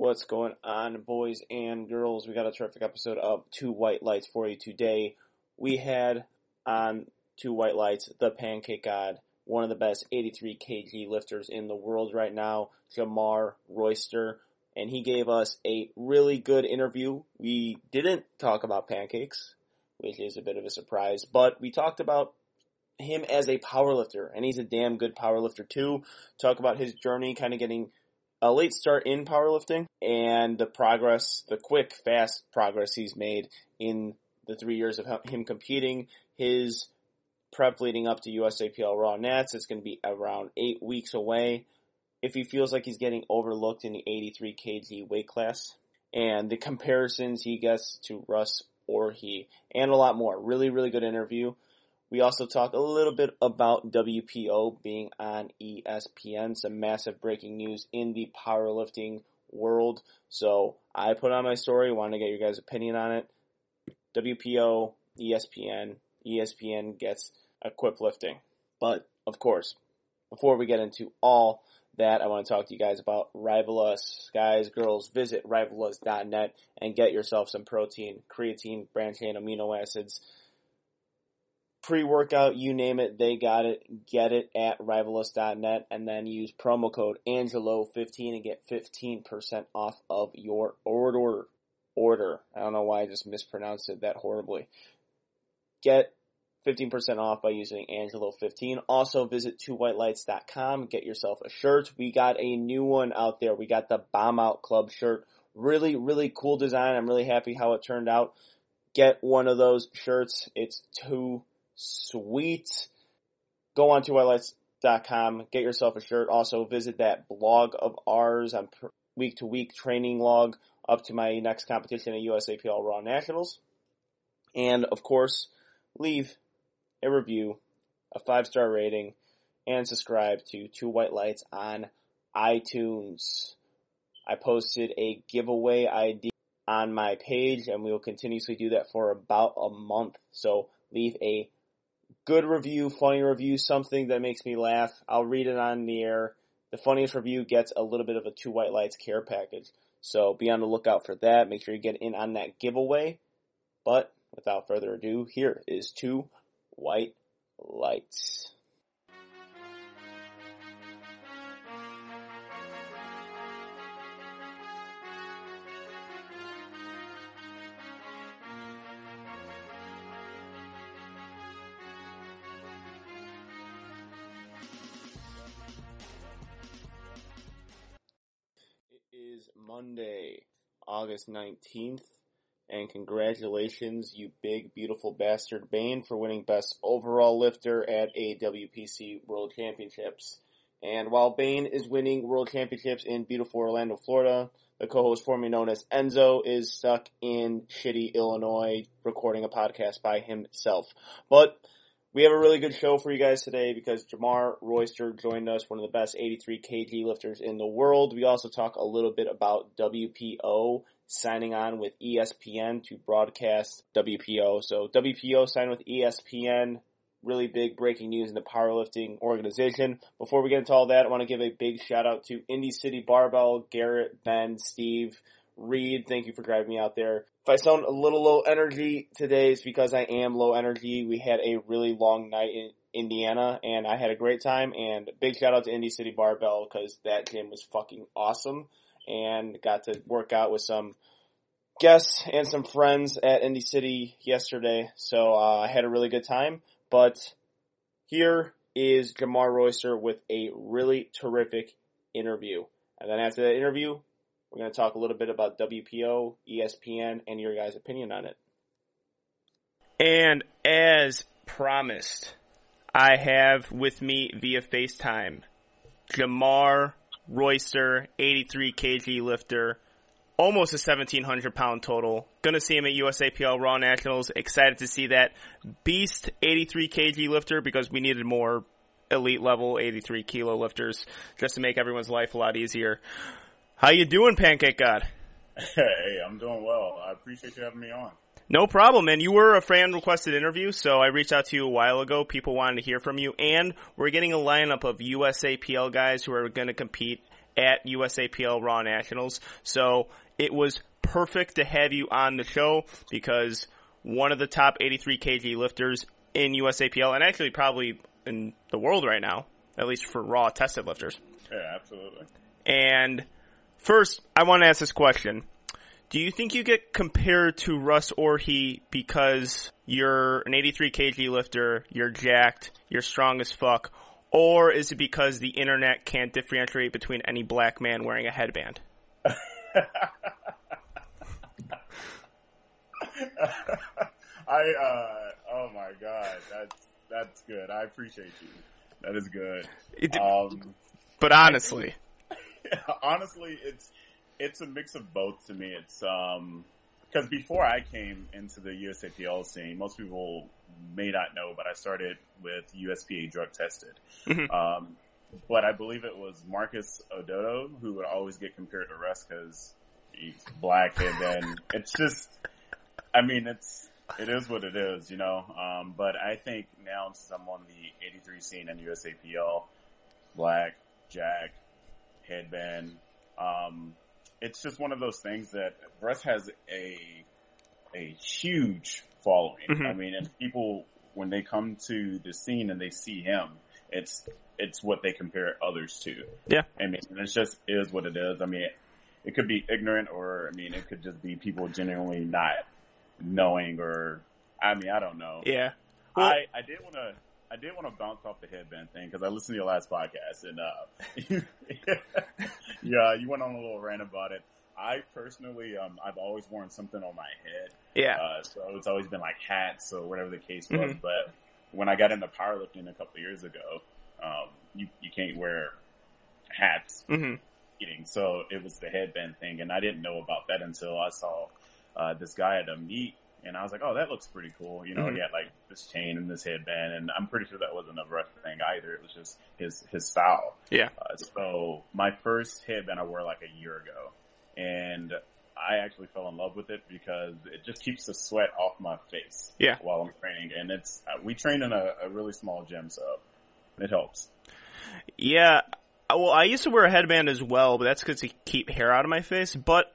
What's going on, boys and girls? We got a terrific episode of Two White Lights for you today. We had on Two White Lights the Pancake God, one of the best 83 kg lifters in the world right now, Jamar Royster, and he gave us a really good interview. We didn't talk about pancakes, which is a bit of a surprise, but we talked about him as a powerlifter, and he's a damn good powerlifter too. Talk about his journey, kind of getting a late start in powerlifting and the progress, the quick, fast progress he's made in the three years of him competing. His prep leading up to USAPL Raw Nats is going to be around eight weeks away. If he feels like he's getting overlooked in the 83 kg weight class and the comparisons he gets to Russ Orhii and a lot more. Really, really good interview. We also talk a little bit about WPO being on ESPN, some massive breaking news in the powerlifting world. So I put on my story, wanted to get your guys' opinion on it. WPO, ESPN, ESPN gets equip lifting. But of course, before we get into all that, I want to talk to you guys about Rivalus. Guys, girls, visit rivalus.net and get yourself some protein, creatine, branched chain amino acids pre-workout, you name it, they got it. Get it at rivalus.net and then use promo code Angelo15 and get 15% off of your order. Order. I don't know why I just mispronounced it that horribly. Get 15% off by using Angelo15. Also visit twowhitelights.com. Get yourself a shirt. We got a new one out there. We got the Bomb Out Club shirt. Really, really cool design. I'm really happy how it turned out. Get one of those shirts. It's two Sweet. Go on to whitelights.com, get yourself a shirt. Also visit that blog of ours on week to week training log up to my next competition at USAPL Raw Nationals. And of course, leave a review, a five star rating, and subscribe to Two White Lights on iTunes. I posted a giveaway ID on my page and we will continuously do that for about a month. So leave a good review, funny review, something that makes me laugh. I'll read it on the air. The funniest review gets a little bit of a two white lights care package. So be on the lookout for that. Make sure you get in on that giveaway. But without further ado, here is two white lights. Monday, August 19th. And congratulations, you big, beautiful bastard Bane, for winning Best Overall Lifter at AWPC World Championships. And while Bane is winning World Championships in beautiful Orlando, Florida, the co-host formerly known as Enzo is stuck in shitty Illinois recording a podcast by himself. But we have a really good show for you guys today because Jamar Royster joined us, one of the best 83 kg lifters in the world. We also talk a little bit about WPO signing on with ESPN to broadcast WPO. So WPO signed with ESPN. Really big breaking news in the powerlifting organization. Before we get into all that, I want to give a big shout out to Indy City Barbell, Garrett, Ben, Steve, Reed. Thank you for driving me out there. I sound a little low energy today, it's because I am low energy. We had a really long night in Indiana, and I had a great time. And big shout out to Indy City Barbell because that gym was fucking awesome, and got to work out with some guests and some friends at Indy City yesterday. So uh, I had a really good time. But here is Jamar Royster with a really terrific interview. And then after that interview, we're going to talk a little bit about WPO, ESPN, and your guys' opinion on it. And as promised, I have with me via FaceTime Jamar Royster, 83 kg lifter, almost a 1700 pound total. Gonna see him at USAPL Raw Nationals. Excited to see that beast 83 kg lifter because we needed more elite level 83 kilo lifters just to make everyone's life a lot easier. How you doing, Pancake God? Hey, I'm doing well. I appreciate you having me on. No problem, man. you were a fan requested interview, so I reached out to you a while ago. People wanted to hear from you, and we're getting a lineup of USAPL guys who are going to compete at USAPL Raw Nationals. So it was perfect to have you on the show because one of the top 83 kg lifters in USAPL and actually probably in the world right now, at least for raw tested lifters. Yeah, absolutely. And first, I want to ask this question. Do you think you get compared to Russ Orhii because you're an 83 kg lifter, you're jacked, you're strong as fuck, or is it because the internet can't differentiate between any black man wearing a headband? I uh oh my god, that's that's good. I appreciate you. That is good. Um, but honestly, honestly, it's it's a mix of both to me. It's um because before I came into the USAPL scene, most people may not know, but I started with USPA drug tested. Mhm. Um, but I believe it was Marcus Ododo who would always get compared to Russ because he's black, and then it's just, I mean, it's it is what it is, you know. Um, but I think now since I'm on the 83 scene in USAPL, black, jack, headband. Um, it's just one of those things that Russ has a a huge following. Mhm. I mean, and people when they come to the scene and they see him, it's it's what they compare others to. Yeah. I mean, it's just is what it is. I mean, it could be ignorant, or I mean, it could just be people genuinely not knowing, or I mean, I don't know. yeah. Well- I, I did want to I did want to bounce off the headband thing because I listened to your last podcast and uh, yeah, you went on a little rant about it. I personally, um, I've always worn something on my head, Yeah. uh, so it's always been like hats or whatever the case was. Mhm. But when I got into powerlifting a couple of years ago, um, you you can't wear hats hmm eating. So it was the headband thing, and I didn't know about that until I saw uh, this guy at a meet, and I was like, "Oh, that looks pretty cool." You know, Mhm. he had like this chain and this headband, and I'm pretty sure that wasn't a rough thing either. It was just his his style. Yeah. Uh, so my first headband I wore like a year ago, and I actually fell in love with it because it just keeps the sweat off my face. Yeah. While I'm training, and it's uh, we train in a, a really small gym, so it helps. Yeah. Well, I used to wear a headband as well, but that's because to keep hair out of my face. But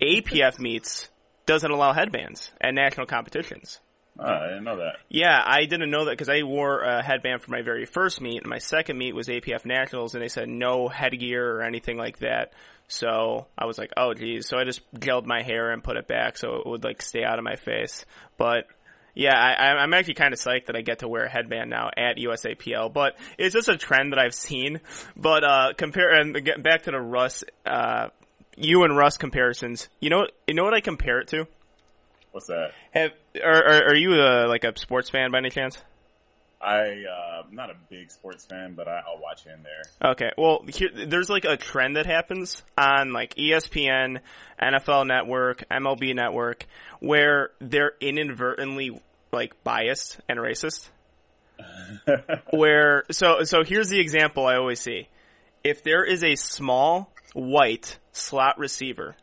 APF meets doesn't allow headbands at national competitions. Uh, I didn't know that. Yeah, I didn't know that because I wore a headband for my very first meet, and my second meet was APF Nationals, and they said no headgear or anything like that. So I was like, oh geez. So I just gelled my hair and put it back so it would like stay out of my face. But yeah, I, I'm actually kind of psyched that I get to wear a headband now at USAPL. But it's just a trend that I've seen. But uh, compare and get back to the Russ, uh, you and Russ comparisons. You know, you know what I compare it to? What's that? Have are are, are you a, like a sports fan by any chance? I uh, I'm not a big sports fan, but I, I'll watch and there. Okay, well, here, there's like a trend that happens on like ESPN, NFL Network, MLB Network, where they're inadvertently like biased and racist. Where so so here's the example I always see: if there is a small white slot receiver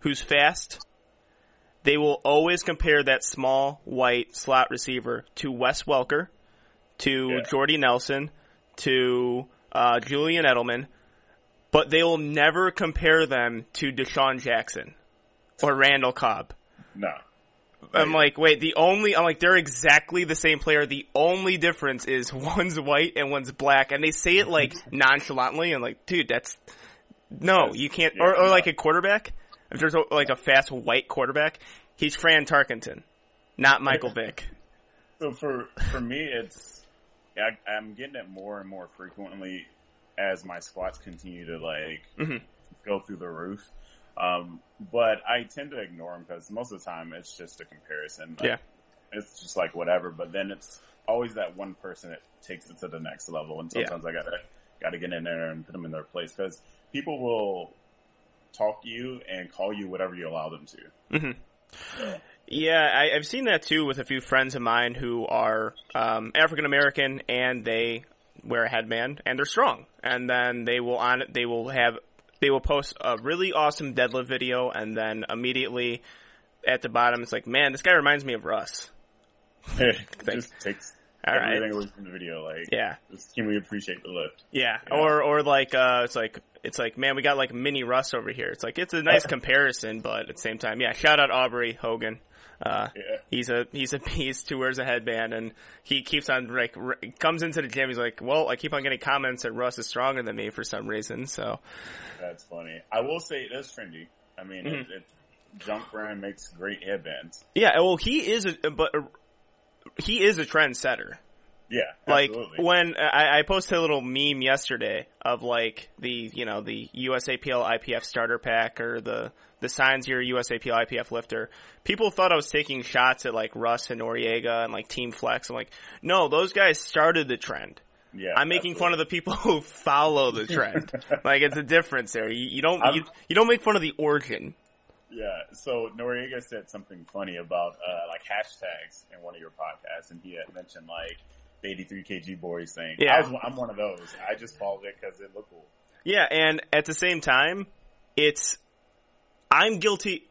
who's fast, they will always compare that small white slot receiver to Wes Welker, to Yeah. Jordy Nelson, to uh, Julian Edelman, but they will never compare them to DeSean Jackson or Randall Cobb. no. I'm like, wait, the only, I'm like, they're exactly the same player. The only difference is one's white and one's black. And they say it like nonchalantly and like, dude, that's, no, you can't, or, or like a quarterback. If there's a, like a fast white quarterback, he's Fran Tarkenton, not Michael Vick. So for for me, it's I, I'm getting it more and more frequently as my squats continue to like Mhm. go through the roof. Um, but I tend to ignore them because most of the time it's just a comparison. Like, Yeah. it's just like whatever. But then it's always that one person that takes it to the next level, and Yeah. sometimes I gotta gotta get in there and put them in their place because people will talk to you and call you whatever you allow them to. hmm Yeah, I, I've seen that too with a few friends of mine who are um, African American and they wear a headband and they're strong. And then they will on they will have they will post a really awesome deadlift video and then immediately at the bottom it's like, man, this guy reminds me of Russ. just takes All right. everything away from the video. Like, Yeah. can we appreciate the lift? Yeah. Or or like uh it's like it's like man we got like mini Russ over here. It's like it's a nice comparison, but at the same time, yeah. Shout out Aubrey Hogan. Uh, Yeah. he's a he's a beast who wears a headband and he keeps on like r- comes into the gym. He's like, well, I keep on getting comments that Russ is stronger than me for some reason. So That's funny. I will say it is trendy. I mean, Mhm. it, it, Junk Brand makes great headbands. yeah, well, he is a but he is a trendsetter. Yeah, like absolutely. when I, I posted a little meme yesterday of like the you know the USAPL IPF starter pack or the the signs your USAPL IPF lifter. People thought I was taking shots at like Russ and Noriega and like Team Flex. I'm like, no, those guys started the trend. yeah, I'm making fun of the people who follow the trend. like it's a difference there. You, you don't you, you don't make fun of the origin. Yeah, so Noriega said something funny about uh, like hashtags in one of your podcasts, and he had mentioned like the 83 kg boys thing. Yeah. I was, I'm one of those. I just followed it because it looked cool. Yeah, and at the same time, it's I'm guilty.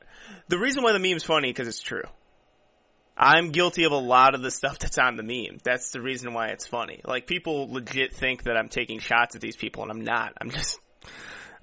The reason why the meme's funny because it's true. I'm guilty of a lot of the stuff that's on the meme. That's the reason why it's funny. Like people legit think that I'm taking shots at these people, and I'm not. I'm just,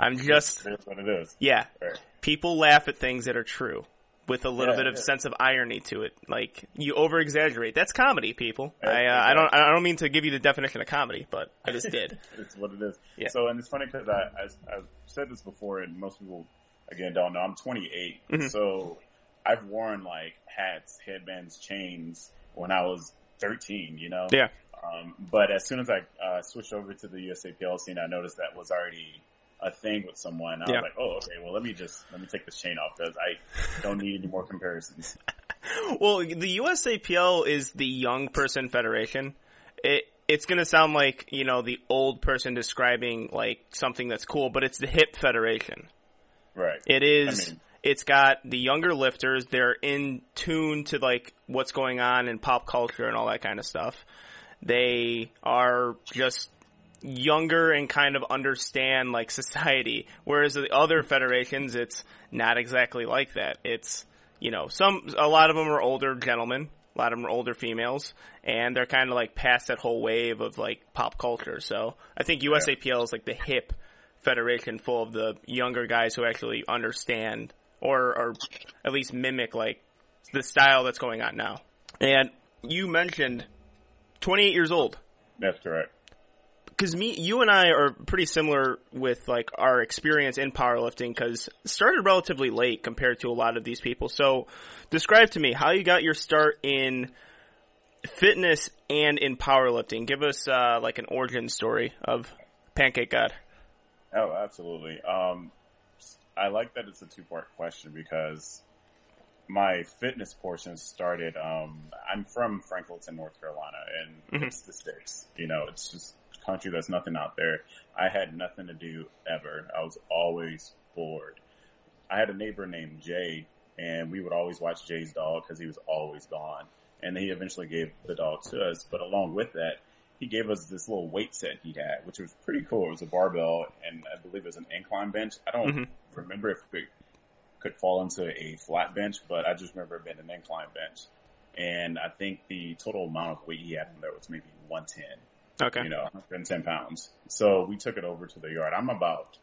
I'm just, That's what it is. yeah. Right. People laugh at things that are true with a little Yeah, bit of yeah. sense of irony to it. Like you over exaggerate. That's comedy, people. Yeah, I, uh, I don't, I don't mean to give you the definition of comedy, but I just did. It's what it is. Yeah. So, and it's funny because I, I, I've said this before, and most people, again, don't know. I'm 28. Mhm. So I've worn like hats, headbands, chains when I was 13, you know? Yeah. Um, but as soon as I uh, switched over to the USAPL scene, I noticed that was already a thing with someone. I Yeah. was like, oh, okay, well, let me just, let me take this chain off because I don't need any more comparisons. Well, the USAPL is the young person federation. It it's going to sound like, you know, the old person describing like something that's cool, but it's the hip federation. Right. It is I mean- it's got the younger lifters, they're in tune to like what's going on in pop culture and all that kind of stuff. They are just younger and kind of understand like society. Whereas the other federations, it's not exactly like that. It's, you know, some, a lot of them are older gentlemen, a lot of them are older females, and they're kind of like past that whole wave of like pop culture. So I think USAPL is like the hip federation full of the younger guys who actually understand or, or at least mimic like the style that's going on now. And you mentioned 28 years old That's correct. Because me, you and I are pretty similar with like our experience in powerlifting because started relatively late compared to a lot of these people. So, describe to me how you got your start in fitness and in powerlifting. Give us uh, like an origin story of Pancake God. Oh, absolutely. Um, I like that it's a two part question because my fitness portion started. Um, I'm from Franklinton, North Carolina, and Mhm. it's the sticks. You know, it's just country that's nothing out there. I had nothing to do ever. I was always bored. I had a neighbor named Jay, and we would always watch Jay's dog because he was always gone. And he eventually gave the dog to us. But along with that, he gave us this little weight set he had, which was pretty cool. It was a barbell, and I believe it was an incline bench. I don't Mhm. remember if it could fall into a flat bench, but I just remember it being an incline bench. And I think the total amount of weight he had on there was maybe 110 Okay. you know, 110 pounds. So we took it over to the yard. I'm about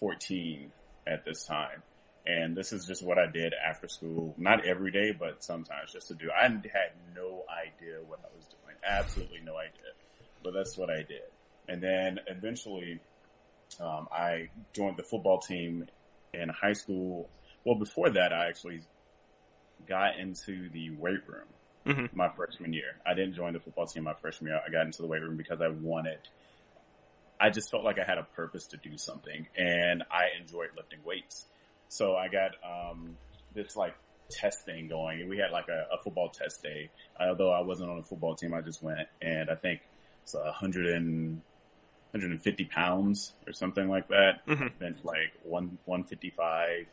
14 at this time. And this is just what I did after school. Not every day, but sometimes just to do. I had no idea what I was doing. Absolutely no idea. But that's what I did. And then eventually, um, I joined the football team in high school. Well, before that, I actually got into the weight room hmm my freshman year. I didn't join the football team my freshman year. I got into the weight room because I wanted, I just felt like I had a purpose to do something and I enjoyed lifting weights. So I got, um, this like test thing going and we had like a, a football test day. Although I wasn't on a football team, I just went and I think it's a hundred and, 150 pounds or something like that. hmm Bench like one, 155.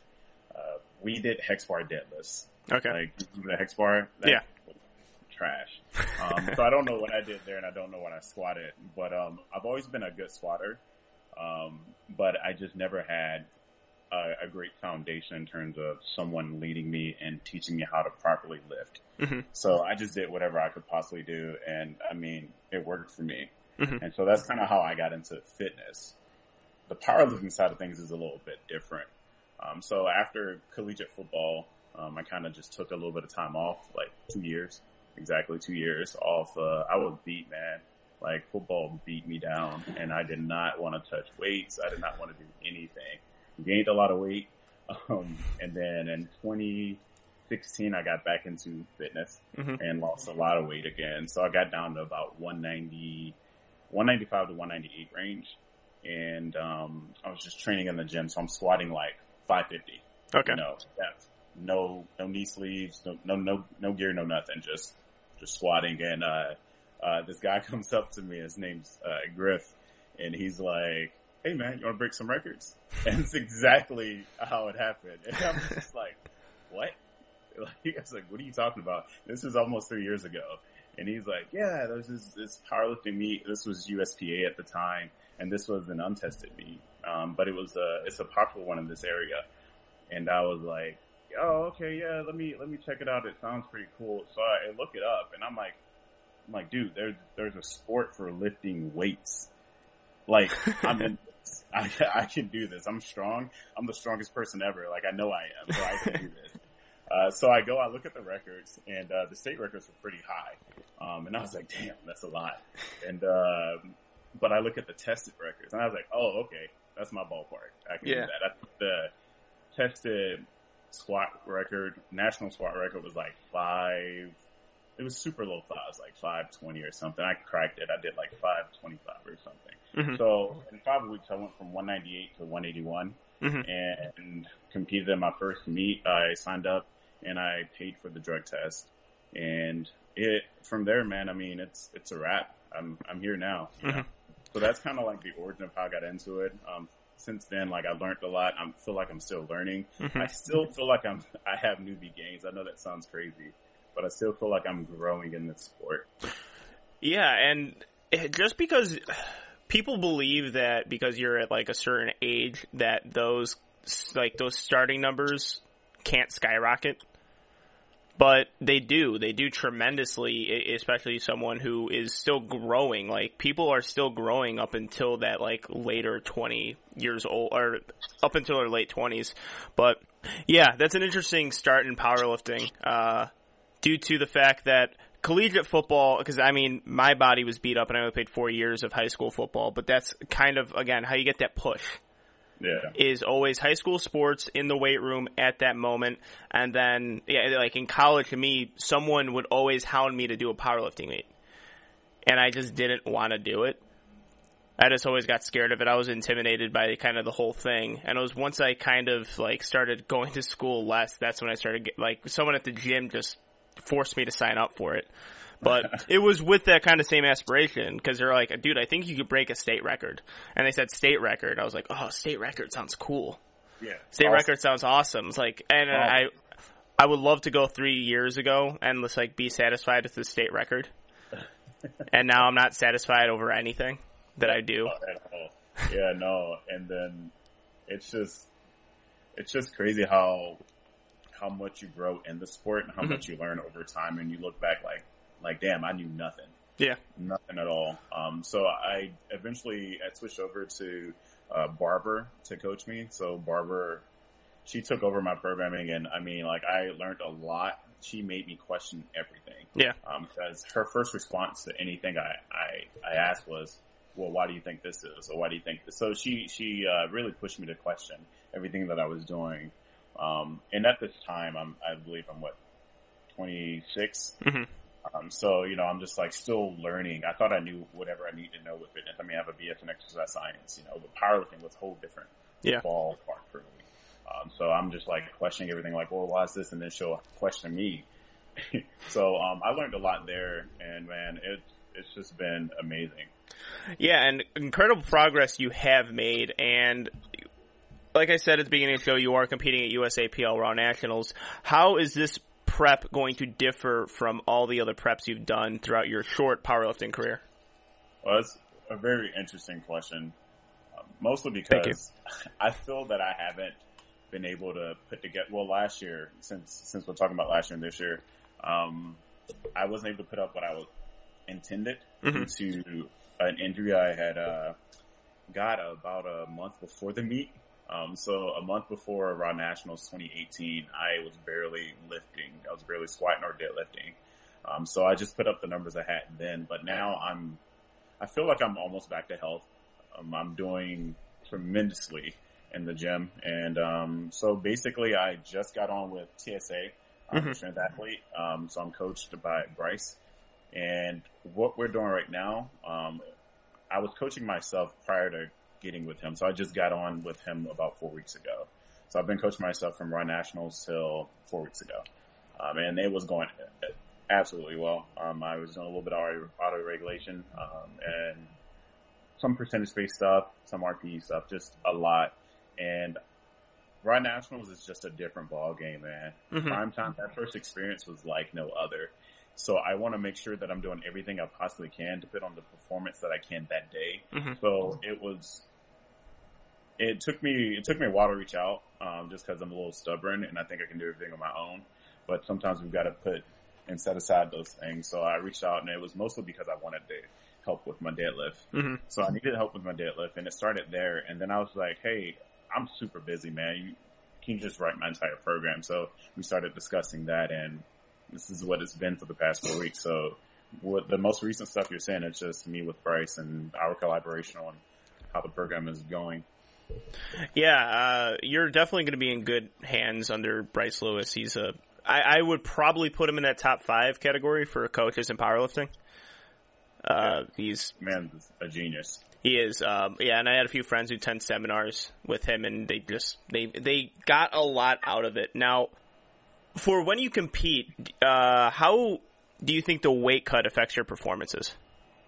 Uh, we did hex bar deadlifts Okay. like the hex bar. That Yeah. Trash. Um, so I don't know what I did there, and I don't know what I squatted. But um, I've always been a good squatter, um, but I just never had a, a great foundation in terms of someone leading me and teaching me how to properly lift. Mm-hmm. So I just did whatever I could possibly do, and I mean, it worked for me. Mhm. And so that's kind of how I got into fitness. The powerlifting side of things is a little bit different. Um, so after collegiate football, um, I kind of just took a little bit of time off, like two years, exactly two years off. Uh, I was beat, man. Like football beat me down, and I did not want to touch weights. I did not want to do anything. Gained a lot of weight, um, and then in 2016, I got back into fitness Mhm. and lost a lot of weight again. So I got down to about 190, 195 to 198 range. And, um, I was just training in the gym. So I'm squatting like 550. Okay. You know, that's no, no knee sleeves, no, no, no, no gear, no nothing. Just, just squatting. And, uh, uh, this guy comes up to me. His name's, uh, Griff. And he's like, Hey man, you want to break some records? And it's exactly how it happened. And I'm just like, what? Like, I was like, what are you talking about? This was almost three years ago. And he's like, yeah, there's this, this powerlifting meet. This was USPA at the time. And this was an untested meet. Um, but it was a, it's a popular one in this area. And I was like, oh, okay, yeah, let me, let me check it out. It sounds pretty cool. So I, look it up and I'm like, I'm like, dude, there's, there's a sport for lifting weights. Like, I'm in, I, I can do this. I'm strong. I'm the strongest person ever. Like, I know I am. So I can do this. Uh, so I go, I look at the records, and uh, the state records were pretty high. Um, and I was like, damn, that's a lot. And um, but I look at the tested records, and I was like, oh, okay, that's my ballpark. I can Yeah. do that. I the tested squat record, national squat record was like five. It was super low fives, like five twenty or something. I cracked it. I did like five twenty five or something. Mhm. So in five weeks, I went from one ninety eight to one eighty one Mhm. and competed in my first meet. I signed up and I paid for the drug test. And it from there, man. I mean, it's it's a wrap. I'm I'm here now. You know? Mhm. So that's kind of like the origin of how I got into it. Um, since then, like I learned a lot. I feel like I'm still learning. Mhm. I still feel like I'm I have newbie gains. I know that sounds crazy, but I still feel like I'm growing in this sport. Yeah, and just because people believe that because you're at like a certain age that those like those starting numbers can't skyrocket. But they do. They do tremendously, especially someone who is still growing. Like people are still growing up until that like later 20 years old or up until their late 20s. But yeah, that's an interesting start in powerlifting. Uh due to the fact that collegiate football, because I mean, my body was beat up and I only played four years of high school football, but that's kind of, again, how you get that push Yeah, is always high school sports in the weight room at that moment. And then, yeah, like in college to me, someone would always hound me to do a powerlifting meet. And I just didn't want to do it. I just always got scared of it. I was intimidated by kind of the whole thing. And it was once I kind of like started going to school less, that's when I started get, like someone at the gym just forced me to sign up for it. But it was with that kind of same aspiration because they're like, dude, I think you could break a state record. And they said state record. I was like, oh, state record sounds cool. yeah. State Awesome. record sounds awesome. It's like, and Awesome. I, I would love to go three years ago and just like be satisfied with the state record. and now I'm not satisfied over anything that I do. Not at all. Yeah, no, and then it's just it's just crazy how how much you grow in the sport and how Mhm. much you learn over time, and you look back like like damn, I knew nothing, Yeah. nothing at all. Um, so I eventually I switched over to uh, Barber to coach me. So Barber, she took over my programming, and I mean, like I learned a lot. She made me question everything. Yeah. Um, because her first response to anything I, I, I asked was, well, why do you think this is? Or why do you think this? So she, she, uh, really pushed me to question everything that I was doing. Um, and at this time, I'm, I believe I'm what, 26? Mhm. Um, so, you know, I'm just like still learning. I thought I knew whatever I need to know with fitness. I mean, I have a BS in exercise science, you know, but powerlifting was a whole different Yeah. ballpark for me. Um, so I'm just like questioning everything like, well, why is this? And then she'll question me. so, um, I learned a lot there and man, it, it's just been amazing. Yeah, and incredible progress you have made. And like I said at the beginning of the show, you are competing at USAPL Raw Nationals. How is this prep going to differ from all the other preps you've done throughout your short powerlifting career? Well, that's a very interesting question. Um, mostly because I feel that I haven't been able to put together. Well, last year, since since we're talking about last year and this year, um, I wasn't able to put up what I was intended Mhm. due to an injury I had uh, got about a month before the meet. Um, so a month before Raw Nationals 2018, I was barely lifting. I was barely squatting or deadlifting. Um, so I just put up the numbers I had then, but now I'm, I feel like I'm almost back to health. Um, I'm doing tremendously in the gym. And, um, so basically I just got on with TSA, I'm a Mhm. strength athlete. Um, so I'm coached by Bryce and what we're doing right now, um, I was coaching myself prior to getting with him. So I just got on with him about four weeks ago. So I've been coaching myself from Raw Nationals till four weeks ago. Um, and it was going absolutely well. Um, I was doing a little bit of auto, regulation, um, and some percentage based stuff, some RPE stuff, just a lot. And Raw Nationals is just a different ball game, man. Mhm. Prime time, that first experience was like no other. So I want to make sure that I'm doing everything I possibly can to put on the performance that I can that day. Mhm. So it was, it took me, it took me a while to reach out, um, just cause I'm a little stubborn and I think I can do everything on my own. But sometimes we've got to put and set aside those things. So I reached out and it was mostly because I wanted to help with my deadlift. Mhm. So I needed help with my deadlift and it started there. And then I was like, Hey, I'm super busy, man. You can you just write my entire program. So we started discussing that and this is what it's been for the past four weeks. So what the most recent stuff you're saying, it's just me with Bryce and our collaboration on how the program is going. Yeah, uh, you're definitely going to be in good hands under Bryce Lewis. He's a, I, I would probably put him in that top five category for coaches in powerlifting. Uh, he's Man, a genius. He is, um, yeah, and I had a few friends who attend seminars with him, and they just they they got a lot out of it. Now, for when you compete, uh, how do you think the weight cut affects your performances?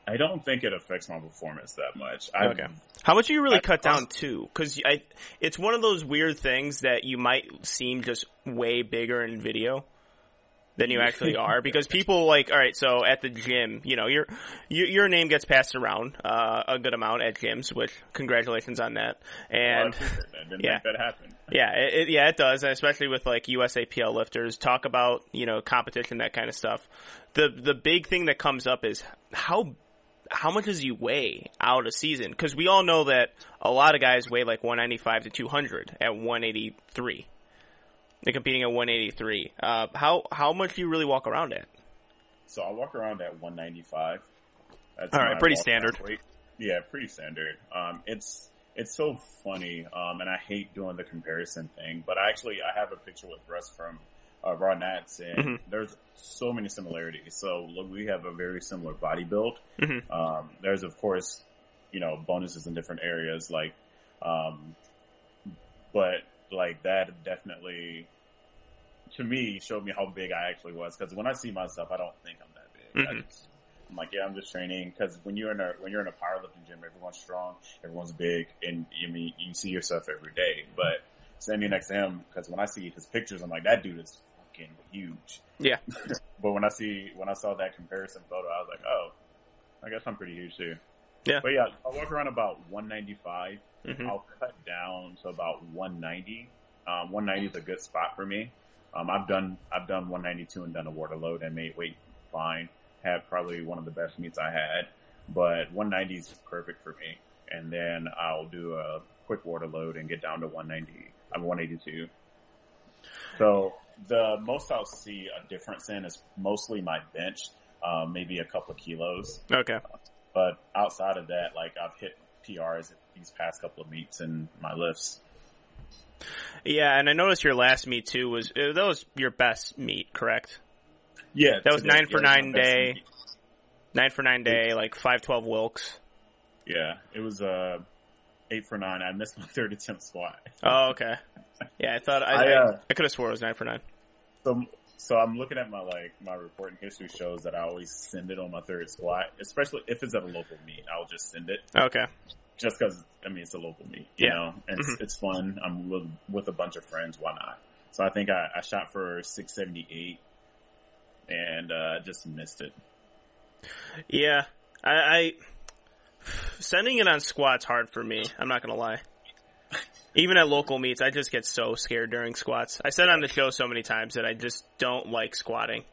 I don't think it affects my performance that much. I, Okay. How much do you really I- cut down to? Because I, it's one of those weird things that you might seem just way bigger in video than you actually are. Because people like, all right, so at the gym, you know, your your, your name gets passed around uh, a good amount at gyms, which congratulations on that. Well, And. Didn't yeah. make that happen. yeah, it, yeah, it does, especially with like USAPL lifters. Talk about you know competition, that kind of stuff. The the big thing that comes up is how how much does you weigh out a season? Because we all know that a lot of guys weigh like 195 to 200 at 183. They're competing at 183. Uh, how how much do you really walk around at? So I walk around at 195. That's All right, pretty standard. Yeah, pretty standard. Um, it's it's so funny, um, and I hate doing the comparison thing, but I actually I have a picture with Russ from uh, Raw Nats, and Mhm. there's so many similarities. So look, we have a very similar body build. Mhm. Um, there's of course, you know, bonuses in different areas, like, um, but like that definitely to me showed me how big I actually was because when I see myself, I don't think I'm that big. I Mhm. just, I'm like, yeah, I'm just training because when you're in a when you're in a powerlifting gym, everyone's strong, everyone's big, and you mean you see yourself every day. But standing next to him, because when I see his pictures, I'm like, that dude is fucking huge. Yeah. but when I see when I saw that comparison photo, I was like, oh, I guess I'm pretty huge too. Yeah. But yeah, I walk around about 195. Mhm. I'll cut down to about 190. Um, 190 is a good spot for me. Um, I've done I've done 192 and done a water load and made weight fine. Had probably one of the best meets I had, but 190 is perfect for me. And then I'll do a quick water load and get down to 190. I'm 182. So the most I'll see a difference in is mostly my bench, um, maybe a couple of kilos. Okay. But outside of that, like I've hit PRs these past couple of meets in my lifts. Yeah, and I noticed your last meet too was uh, that was your best meet, correct? Yeah, That was today- nine for yeah, nine day. Nine for nine day, like five twelve Wilks. Yeah, it was uh eight for nine. I missed my third attempt squat. Oh, okay. Yeah, I thought I I, uh, I could have swore it was nine for nine. So, so I'm looking at my like my reporting history shows that I always send it on my third squat, especially if it's at a local meet. I'll just send it Okay. just because I mean it's a local meet, you Yeah. know, and it's, Mhm. it's fun. I'm with, with a bunch of friends. Why not? So I think I, I shot for 678 and uh, just missed it. Yeah, I, I sending it on squats hard for me. I'm not gonna lie. Even at local meets, I just get so scared during squats. I said on the show so many times that I just don't like squatting.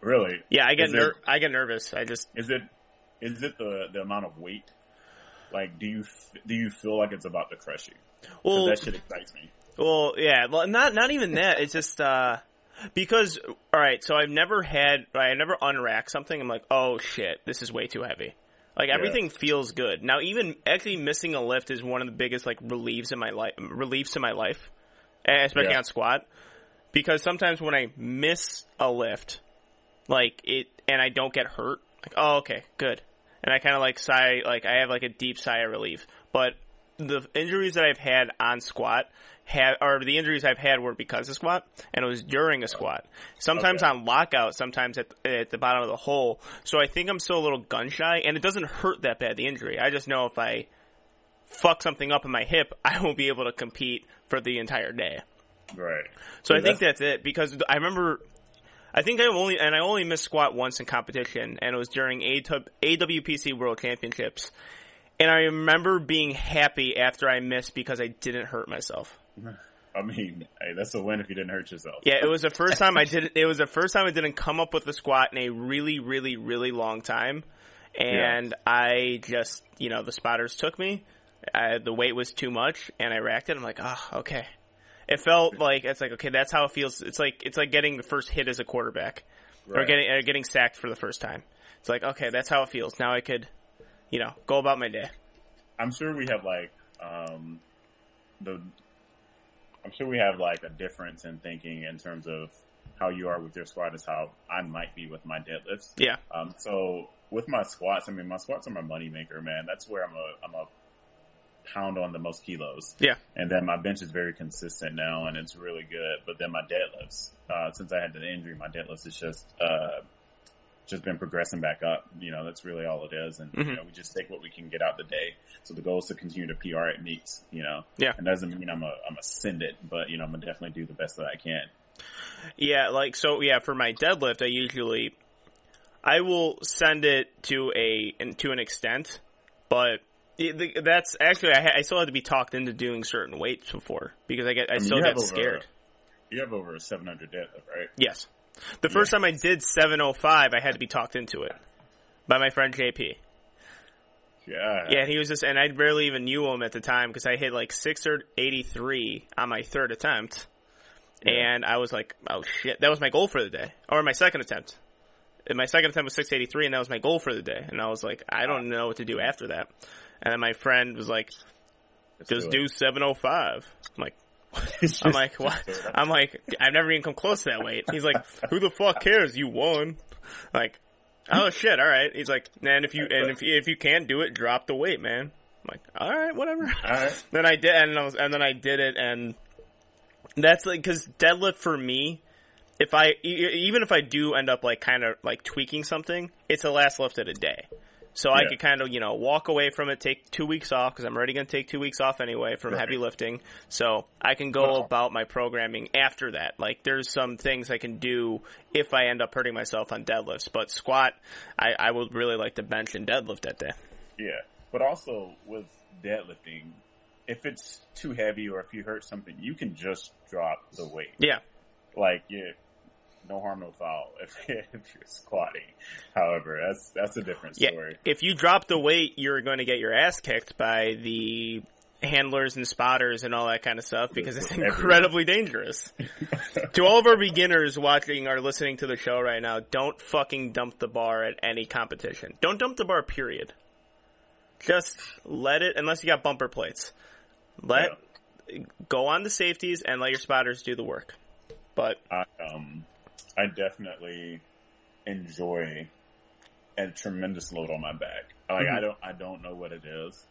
Really? Yeah, I get ner- it- I get nervous. I just Is it is it the the amount of weight? Like, do you do you feel like it's about to crush you? well, that shit excites me. Well, yeah, well, not not even that. It's just uh because all right. So I've never had I never unracked something. I'm like, oh shit, this is way too heavy. Like everything feels good now. Even actually missing a lift is one of the biggest like reliefs in my life. Reliefs in my life, especially Yeah. on squat. Because sometimes when I miss a lift, like it, and I don't get hurt, like oh okay, good, and I kind of like sigh, like I have like a deep sigh of relief. But the injuries that I've had on squat have, or the injuries I've had were because of squat, and it was during a squat. Sometimes Okay. on lockout, sometimes at, at the bottom of the hole. So I think I'm still a little gun shy, and it doesn't hurt that bad, the injury. I just know if I fuck something up in my hip, I won't be able to compete for the entire day. Right. So I think that's it because I remember, I think I only and I only missed squat once in competition, and it was during AW AWPC World Championships, and I remember being happy after I missed because I didn't hurt myself. I mean, hey, that's a win if you didn't hurt yourself. Yeah, it was the first time I didn't. It was the first time I didn't come up with the squat in a really, really, really long time, and I just, you know, the spotters took me. I, the weight was too much, and I racked it. I'm like, oh, okay. It felt like it's like okay, that's how it feels. It's like it's like getting the first hit as a quarterback, or getting or getting sacked for the first time. It's like okay, that's how it feels. Now I could, you know, go about my day. I'm sure we have like um the I'm sure we have like a difference in thinking in terms of how you are with your squat is how I might be with my deadlifts. Yeah, Um so with my squats, I mean my squats are my money maker, man. That's where I'm a I'm a pound on the most kilos. yeah, And then my bench is very consistent now and it's really good. But then my deadlifts, uh, since I had the injury, my deadlifts is just, uh, just been progressing back up. You know, that's really all it is. And, Mhm. you know, we just take what we can get out the day. So the goal is to continue to PR at meets, you know. Yeah. And doesn't mean I'm a, I'm a send it, but, you know, I'm gonna definitely do the best that I can. Yeah, like so. Yeah, for my deadlift, I usually I will send it to a to an extent, but it, that's actually I, I still had to be talked into doing certain weights before because I get I, I mean, still get have over- scared. You have over a 700 deadlift, right? Yes, the first time I did 705, I had to be talked into it by my friend JP. Yeah. Yeah, and he was just, and I barely even knew him at the time because I hit like 683 on my third attempt. Yeah. And I was like, oh shit, that was my goal for the day. Or my second attempt. And my second attempt was 683 and that was my goal for the day. And I was like, I don't know what to do after that. And then my friend was like, Let's just it. do 705. I'm like, It's I'm like, what? just do it. I'm like, I've never even come close to that weight. He's like, who the fuck cares? You won. Like, oh shit, alright. He's like, and if you, and if, if you can't do it, drop the weight, man. I'm like, alright, whatever. All right. Then I did, and I was, and then I did it, and that's like because deadlift for me, if I even if I do end up like kind of like tweaking something, it's the last lift of the day. So I Yeah. could kind of you know walk away from it, take two weeks off because I'm already going to take two weeks off anyway from Right. heavy lifting. So I can go Well- about my programming after that. Like there's some things I can do if I end up hurting myself on deadlifts, but squat, I, I would really like to bench and deadlift that day. Yeah, but also with deadlifting, if it's too heavy or if you hurt something, you can just drop the weight. Yeah, Like, yeah, no harm, no foul if, if you're squatting. However, that's that's a different Yeah, story. if you drop the weight, you're going to get your ass kicked by the handlers and spotters and all that kind of stuff because it's incredibly dangerous. to all of our beginners watching or listening to the show right now, don't fucking dump the bar at any competition. Don't dump the bar, period. Just let it, unless you got bumper plates. Let, go on the safeties and let your spotters do the work. But, I, um, I definitely enjoy a tremendous load on my back. Like, I Mhm. don't, I don't know what it is,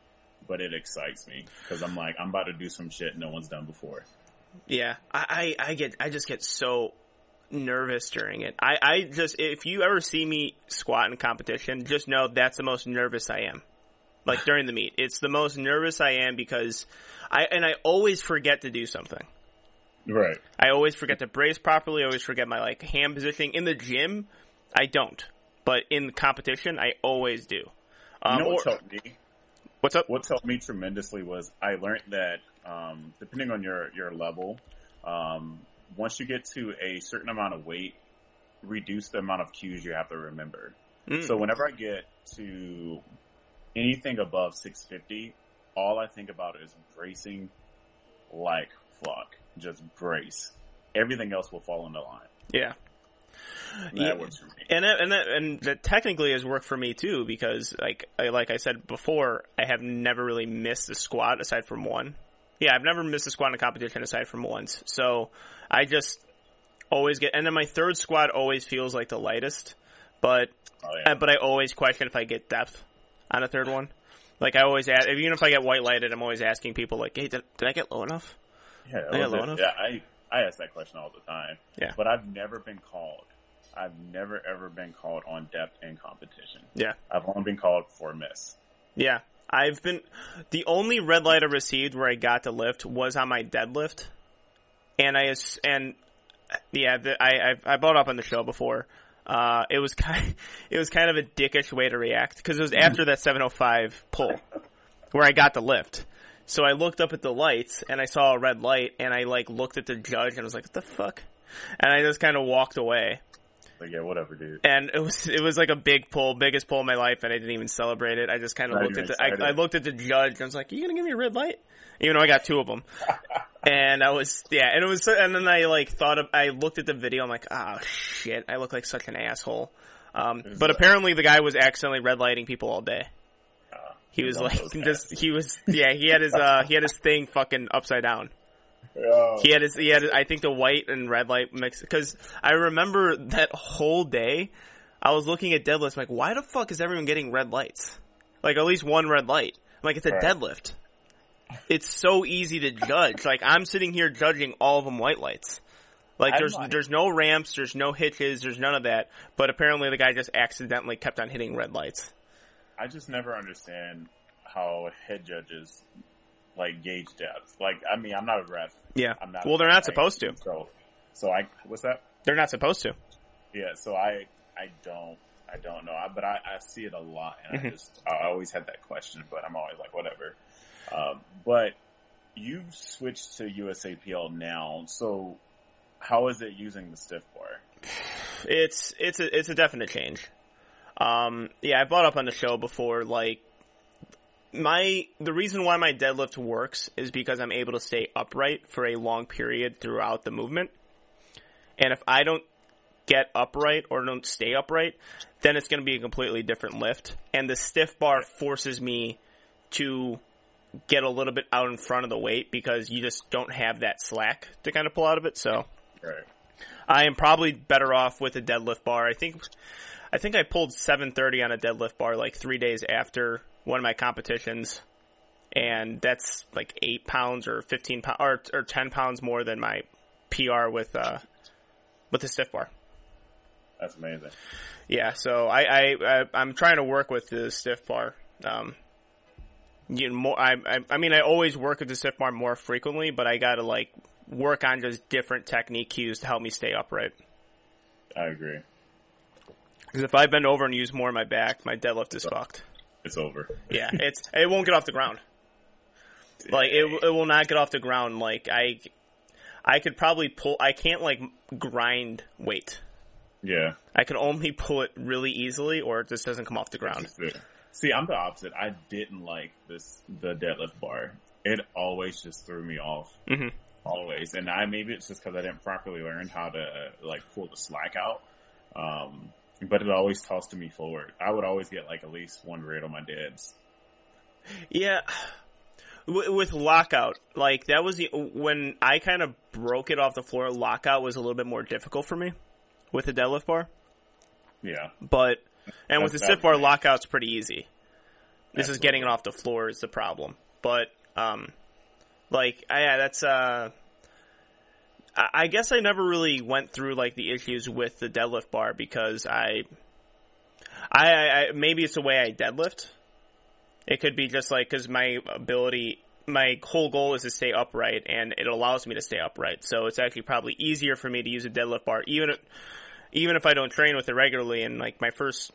but it excites me because I'm like, I'm about to do some shit no one's done before. Yeah, I, I, I get, I just get so nervous during it. I, I just, if you ever see me squat in competition, just know that's the most nervous I am. Like during the meet, it's the most nervous I am because I, and I always forget to do something. Right. I always forget to brace properly. I always forget my like hand positioning in the gym. I don't, but in competition, I always do. You Um, know or- what helped me? What's up? What helped me tremendously was I learned that um, depending on your your level, um, once you get to a certain amount of weight, reduce the amount of cues you have to remember. Mm. So whenever I get to anything above 650, all I think about is bracing like fuck. Just brace. Everything else will fall into line. yeah. And Yeah. That works for me. And that, and that, and that technically has worked for me too because like I, like I said before, I have never really missed a squat aside from one. Yeah, I've never missed a squat in a competition aside from once. So I just always get, and then my third squat always feels like the lightest, but Oh, yeah. but I always question if I get depth on a third one. Like I always ask, even if I get white lighted, I'm always asking people like, "Hey, did, did I get low enough?" Yeah, I low it. enough? yeah. I I ask that question all the time. Yeah. but I've never been called. I've never ever been called on depth in competition. Yeah. I've only been called for a miss. Yeah, I've been the only red light I received where I got to lift was on my deadlift, and I and yeah, the, I I I brought up on the show before. Uh, it was kind it was kind of a dickish way to react because it was after that 705 pull where I got the lift. So I looked up at the lights and I saw a red light and I like looked at the judge and I was like, "What the fuck?" And I just kind of walked away. Like, yeah, whatever, dude. and it was it was like a big pull, biggest pull of my life, and I didn't even celebrate it. I just kind of looked at the I. I looked at the judge and I was like, "You gonna give me a red light?" Even though I got two of them, and I was yeah, and it was and then I like thought of I looked at the video. I'm like, "Oh shit, I look like such an asshole." Um, but apparently the guy was accidentally red lighting people all day. He was like those just he was yeah he had his uh he had his thing fucking upside down. Oh, He had his, he had, I think the white and red light mix, cause I remember that whole day, I was looking at deadlifts, like, why the fuck is everyone getting red lights? Like, at least one red light. I'm like, it's a Right. deadlift. It's so easy to judge. Like, I'm sitting here judging all of them white lights. Like, I'm there's, like- there's no ramps, there's no hitches, there's none of that, but apparently the guy just accidentally kept on hitting red lights. I just never understand how head judges like gauge depth. Like, I mean, I'm not a ref. Yeah. I'm not. Well, they're not supposed to. So, so I what's that? They're not supposed to. Yeah. So I I don't I don't know, I, but I, I see it a lot, and I Mhm. just I always had that question, but I'm always like whatever. Um, but you've switched to USAPL now, so how is it using the stiff bar? It's it's a it's a definite change. Um, yeah, I brought up on the show before. Like my the reason why my deadlift works is because I'm able to stay upright for a long period throughout the movement. And if I don't get upright or don't stay upright, then it's going to be a completely different lift. And the stiff bar forces me to get a little bit out in front of the weight because you just don't have that slack to kind of pull out of it. So. Right. I am probably better off with a deadlift bar. I think, I think I pulled 730 on a deadlift bar like three days after one of my competitions, and that's like eight pounds or 15 pounds or, or 10 pounds more than my PR with uh with the stiff bar. That's amazing. Yeah, so I, I, I I'm trying to work with the stiff bar. Um, you know, more. I, I I mean, I always work with the stiff bar more frequently, but I gotta like work on just different technique cues to help me stay upright. I agree. Because if I bend over and use more of my back, my deadlift is fucked. It's over. Yeah, it's it won't get off the ground. Like it it will not get off the ground. Like I, I could probably pull. I can't like grind weight. Yeah. I can only pull it really easily, or it just doesn't come off the ground. See, I'm the opposite. I didn't like this the deadlift bar. It always just threw me off. hmm Always, and I maybe it's just because I didn't properly learn how to like pull the slack out. Um, but it always tossed me forward. I would always get like at least one rate on my deads. Yeah. W- With lockout, like that was the when I kind of broke it off the floor. Lockout was a little bit more difficult for me with the deadlift bar. Yeah, But and with the That's stiff bar, lockout's pretty easy. This is getting it off the floor is the problem. But um, like yeah, that's uh, I guess I never really went through like the issues with the deadlift bar because I, I, I I- maybe it's the way I deadlift. It could be just like because my ability, my whole goal is to stay upright, and it allows me to stay upright. So it's actually probably easier for me to use a deadlift bar, even if, even if I don't train with it regularly. And like my first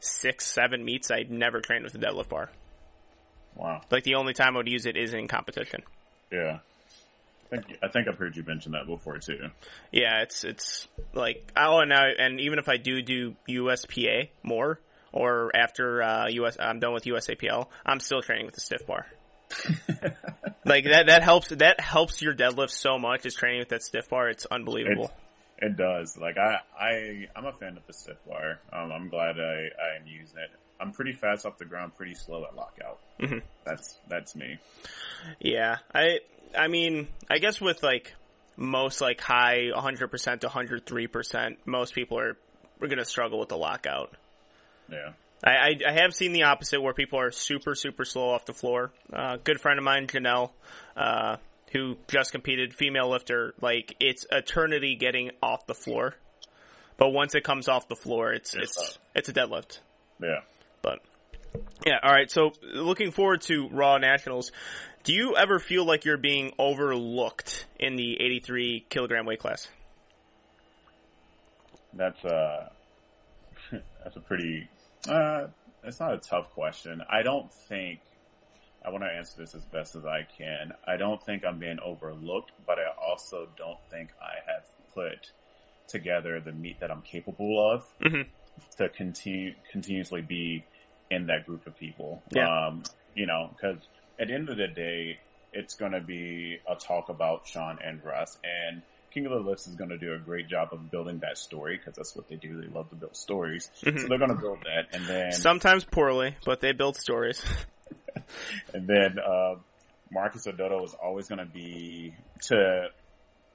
six, seven meets, I never trained with a deadlift bar. Wow. Like the only time I would use it is in competition. Yeah. I think, I think I've heard you mention that before too. Yeah, it's it's like oh, and now and even if I do do USPA more or after uh, US, I'm done with USAPL, I'm still training with the stiff bar. like that that helps that helps your deadlift so much. Is training with that stiff bar. It's unbelievable. It, it does. Like I I I'm a fan of the stiff bar. Um, I'm glad I I am using it. I'm pretty fast off the ground, pretty slow at lockout. Mm-hmm. That's that's me. Yeah, I I mean I guess with like most like high 100% to 103%, most people are we're gonna struggle with the lockout. Yeah. I, I, I have seen the opposite where people are super, super slow off the floor. Uh, good friend of mine, Janelle, uh, who just competed, female lifter, like, it's eternity getting off the floor. But once it comes off the floor, it's, It's it's, it's a deadlift. Yeah. But, yeah, alright, so looking forward to Raw Nationals. Do you ever feel like you're being overlooked in the 83 kilogram weight class? That's uh that's a pretty uh it's not a tough question. I don't think I want to answer this as best as I can. I don't think I'm being overlooked, but I also don't think I have put together the meat that I'm capable of Mhm. to continue continuously be in that group of people. Yeah. Um, you know, because at the end of the day, it's going to be a talk about Sean and Russ, and King of the Lifts is going to do a great job of building that story because that's what they do. They love to build stories, so Mhm. they're going to build that, and then Sometimes poorly, but they build stories. and then uh, Marcus Odoto is always going to be to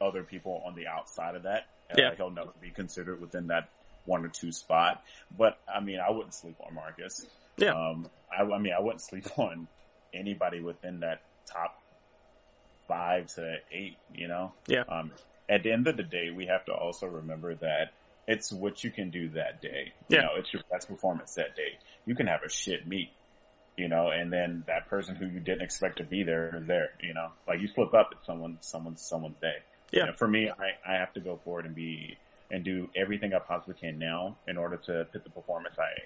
other people on the outside of that. Uh, Yeah. he'll never be considered within that one or two spot. But I mean, I wouldn't sleep on Marcus. Yeah. Um, I, I mean, I wouldn't sleep on anybody within that top five to eight. You know. Yeah. Um, at the end of the day, we have to also remember that it's what you can do that day. Yeah. You know, it's your best performance that day. You can have a shit meet, you know, and then that person who you didn't expect to be there is there, you know, like you slip up at someone, someone's, someone's day. Yeah. You know, for me, I, I have to go forward and be, and do everything I possibly can now in order to put the performance I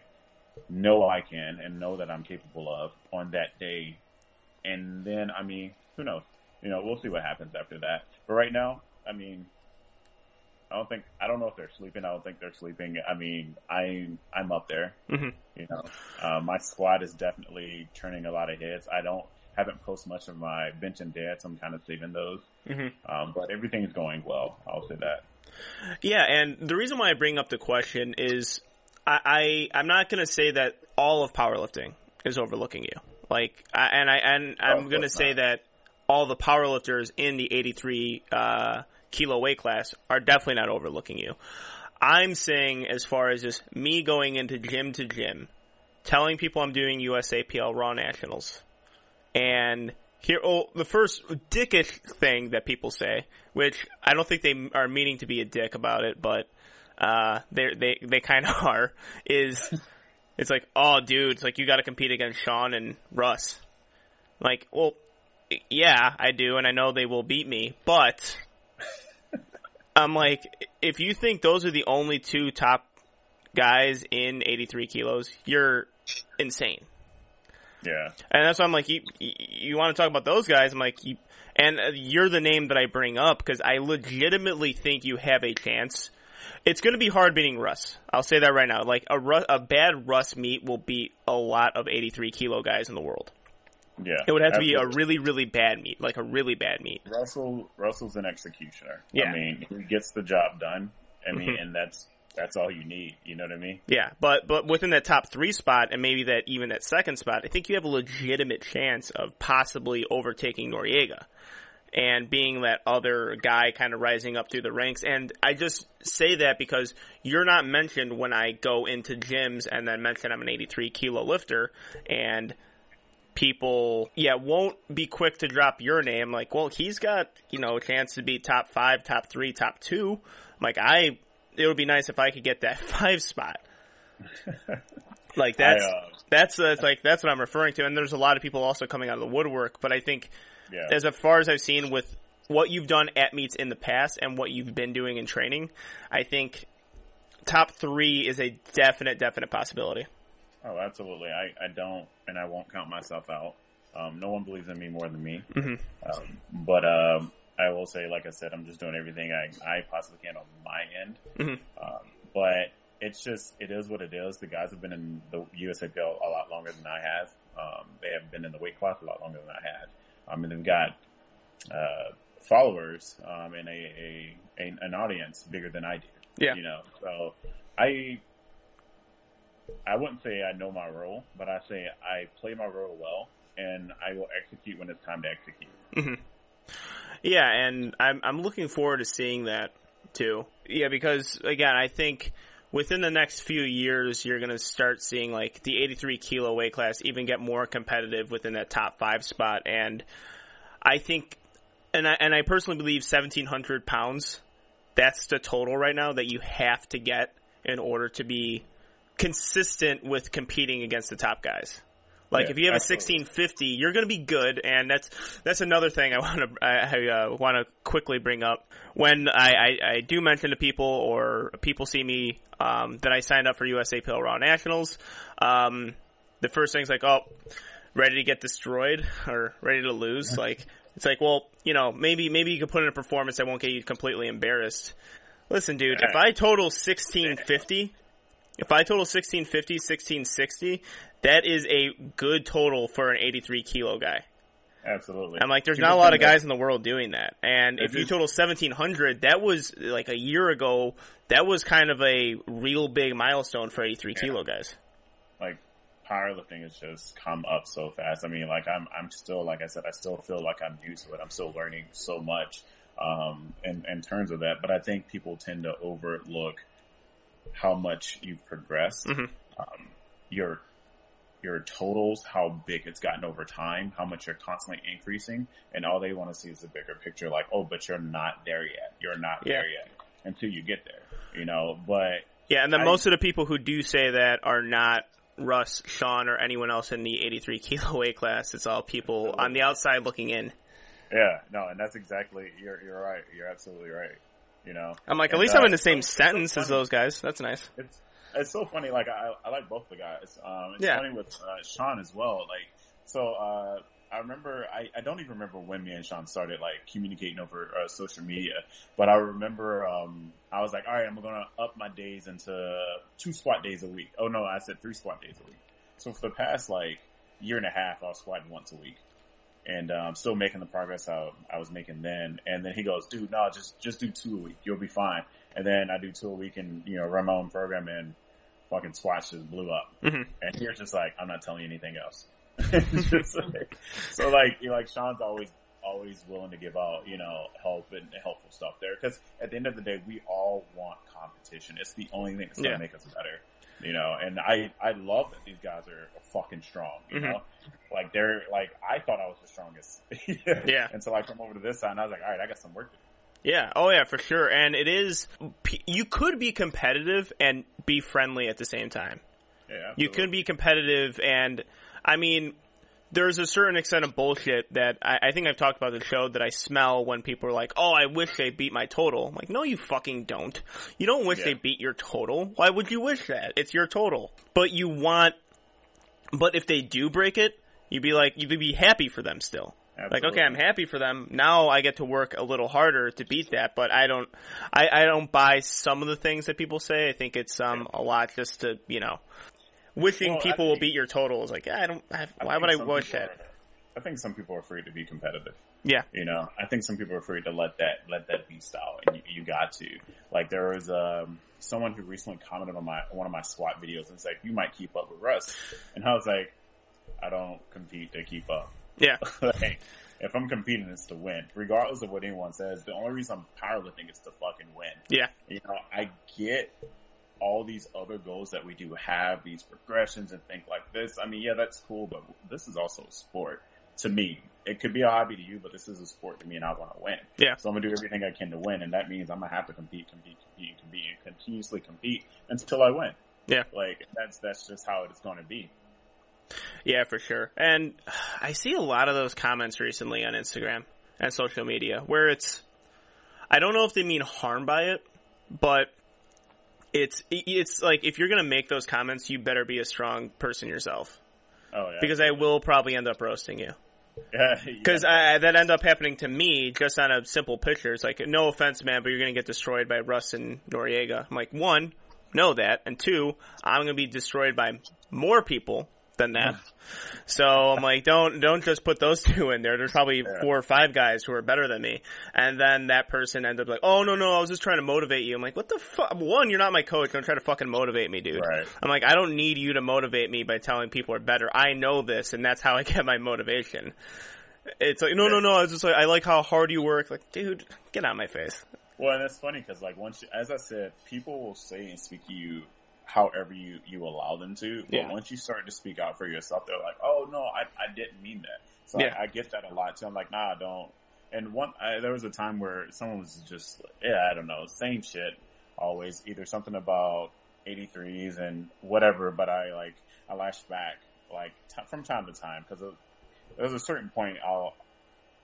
know I can and know that I'm capable of on that day. And then, I mean, who knows? You know, we'll see what happens after that. But right now, I mean, I don't think I don't know if they're sleeping. I don't think they're sleeping. I mean, I I'm up there. hmm You know, uh, my squad is definitely turning a lot of hits. I don't haven't posted much of my bench and dance. I'm kind of saving those, hmm um, but everything is going well. I'll say that. Yeah, and the reason why I bring up the question is I, I I'm not going to say that all of powerlifting is overlooking you. Like, I, and I and Oh, I'm going to say not. that all the powerlifters in the 83 uh, kilo weight class are definitely not overlooking you. I'm saying as far as just me going into gym to gym, telling people I'm doing USAPL Raw Nationals, and here, oh, the first dickish thing that people say, which I don't think they are meaning to be a dick about it, but uh, they they they kind of are, is it's like, oh, dude, it's like you got to compete against Sean and Russ. Like, well, yeah, I do, and I know they will beat me, but I'm like, if you think those are the only two top guys in 83 kilos, you're insane. Yeah, And that's why I'm like, you, you, want to talk about those guys? I'm like, you, and uh, you're the name that I bring up because I legitimately think you have a chance. It's going to be hard beating Russ. I'll say that right now. Like a a bad Russ meet will beat a lot of 83 kilo guys in the world. yeah. It would have to be a really, really bad meet, like a really bad meet. Russell. Russell's an executioner. Yeah. I mean, he gets the job done. I mean, Mhm. and that's that's all you need. You know what I mean? Yeah, but but within that top three spot and maybe that even that second spot, I think you have a legitimate chance of possibly overtaking Noriega and being that other guy kind of rising up through the ranks. And I just say that because you're not mentioned when I go into gyms and then mention I'm an 83 kilo lifter and people, yeah, won't be quick to drop your name. Like, well, he's got, you know, a chance to be top five, top three, top two. Like, I, it would be nice if I could get that five spot. Like that's I, uh, that's it's like that's what I'm referring to. And there's a lot of people also coming out of the woodwork. But I think yeah. as far as I've seen with what you've done at meets in the past and what you've been doing in training, I think top three is a definite, definite possibility. Oh, absolutely. I, I don't, and I won't count myself out. Um, no one believes in me more than me. Mhm. Um, but um, I will say, like I said, I'm just doing everything I, I possibly can on my end. Mhm. Um, but it's just, it is what it is. The guys have been in the USAPL a lot longer than I have. Um, they have been in the weight class a lot longer than I had. Um, and they've got uh, followers um, and a, a, a an audience bigger than I do. Yeah. You know, so I I wouldn't say I know my role, but I say I play my role well, and I will execute when it's time to execute. hmm Yeah, and I'm I'm looking forward to seeing that too. Yeah, because again, I think within the next few years, you're going to start seeing like the 83 kilo weight class even get more competitive within that top five spot, and I think, and I and I personally believe 1700 pounds. That's the total right now that you have to get in order to be consistent with competing against the top guys. Like Yeah, if you have a 1650, you're going to be good, and that's that's another thing I want to I, I uh, want to quickly bring up. When I, I, I do mention to people or people see me um, that I signed up for USAPL Raw Nationals, um, the first thing's like, oh, ready to get destroyed or ready to lose. Like it's like, well, you know, maybe maybe you could put in a performance that won't get you completely embarrassed. Listen, dude, if I total 1650, if I total 1650, 1660, that is a good total for an 83 kilo guy. Absolutely. I'm like, there's People not a lot of think that- guys in the world doing that. And if you is- total 1700, that was like a year ago, that was kind of a real big milestone for 83 kilo guys. like powerlifting has just come up so fast. I mean, like I'm, I'm still, like I said, I still feel like I'm new to it. I'm still learning so much, um, in, in terms of that. But I think people tend to overlook how much you've progressed. Mhm. Um, your, your totals, how big it's gotten over time, how much you're constantly increasing, and all they want to see is the bigger picture. Like, oh, but you're not there yet. You're not Yeah. there yet until you get there, you know. But Yeah, and then I- most of the people who do say that are not Russ, Sean, or anyone else in the 83 kilo weight class. It's all people on the outside looking in. Yeah, no, and that's exactly you're you're right. You're absolutely right. You know, I'm like, at And, least uh, I'm in the same it's so sentence as those guys. That's nice. it's it's so funny. Like I I like both the guys. Um, it's Yeah. funny with uh, Sean as well. Like so, uh, I remember I I don't even remember when me and Sean started like communicating over uh, social media, but I remember um I was like, all right, I'm gonna up my days into two squat days a week. Oh no, I said three squat days a week. So for the past like year and a half, I was squatting once a week. And uh, I'm still making the progress I, I was making then. And then he goes, dude, no, just just do two a week. You'll be fine. And then I do two a week and, you know, run my own program and fucking squats just blew up. Mhm. And you're just like, I'm not telling you anything else. It's like- so like, you know, like Sean's always, always willing to give out, you know, help and helpful stuff there. Cause at the end of the day, we all want competition. It's the only thing that's going to Yeah. make us better. You know, and I, I love that these guys are fucking strong, you Mhm. know? Like they're, like, I thought I was the strongest. Yeah. Until I come over to this side and I was like, alright, I got some work to do. Yeah. Oh yeah, for sure. And it is, you could be competitive and be friendly at the same time. Yeah. You absolutely. could be competitive and, I mean, there's a certain extent of bullshit that I, I think I've talked about the show that I smell when people are like, oh, I wish they beat my total. I'm like, no, you fucking don't. You don't wish Yeah. they beat your total. Why would you wish that? It's your total. But you want, but if they do break it, you'd be like, you'd be happy for them still. Like, okay, I'm happy for them. Now I get to work a little harder to beat that, but I don't, I, I don't buy some of the things that people say. I think it's, um, a lot just to, you know, wishing Well, I people will beat your total is like, I don't, I, why think would I wish that? I think some people are afraid to be competitive. Yeah. You know, I think some people are afraid to let that let that beast out, and you, you got to. Like there was um, someone who recently commented on my one of my SWAT videos and said, "You might keep up with Russ," and I was like, "I don't compete to keep up. Yeah. like, if I'm competing, it's to win, regardless of what anyone says. The only reason I'm powerlifting is to fucking win. Yeah. You know, I get all these other goals that we do have, these progressions and things like this. I mean, yeah, that's cool, but this is also a sport to me. It could be a hobby to you, but this is a sport to me and I want to win. Yeah. So I'm gonna do everything I can to win and that means I'm gonna have to compete, compete, compete, compete, and continuously compete until I win. Yeah. Like, that's, that's just how it's gonna be. Yeah, for sure. And I see a lot of those comments recently on Instagram and social media where it's, I don't know if they mean harm by it, but it's, it's like if you're gonna make those comments, you better be a strong person yourself. Oh yeah. Because I will probably end up roasting you. Because yeah. that ended up happening to me just on a simple picture. It's like, no offense, man, but you're going to get destroyed by Russ and Noriega. I'm like, one, know that, and two, I'm going to be destroyed by more people than that. So I'm like, don't don't just put those two in there. There's probably Yeah. four or five guys who are better than me. And then that person ended up like, oh no no, I was just trying to motivate you. I'm like, what the fuck? One, you're not my coach. Don't try to fucking motivate me, dude. Right. I'm like, I don't need you to motivate me by telling people are better. I know this, and that's how I get my motivation. It's like, no, no, no. I was just like, I like how hard you work. Like, dude, get out of my face. Well, and it's funny because, like, once, you, as I said, people will say and speak to you however you you allow them to. But Yeah. once you start to speak out for yourself, they're like, "Oh no, I I didn't mean that." So Yeah. I, I get that a lot too. I'm like, "Nah, I don't." And one, I, there was a time where someone was just, yeah, I don't know, same shit. Always either something about 83s and whatever, but I like I lashed back like t- from time to time because there's a certain point I'll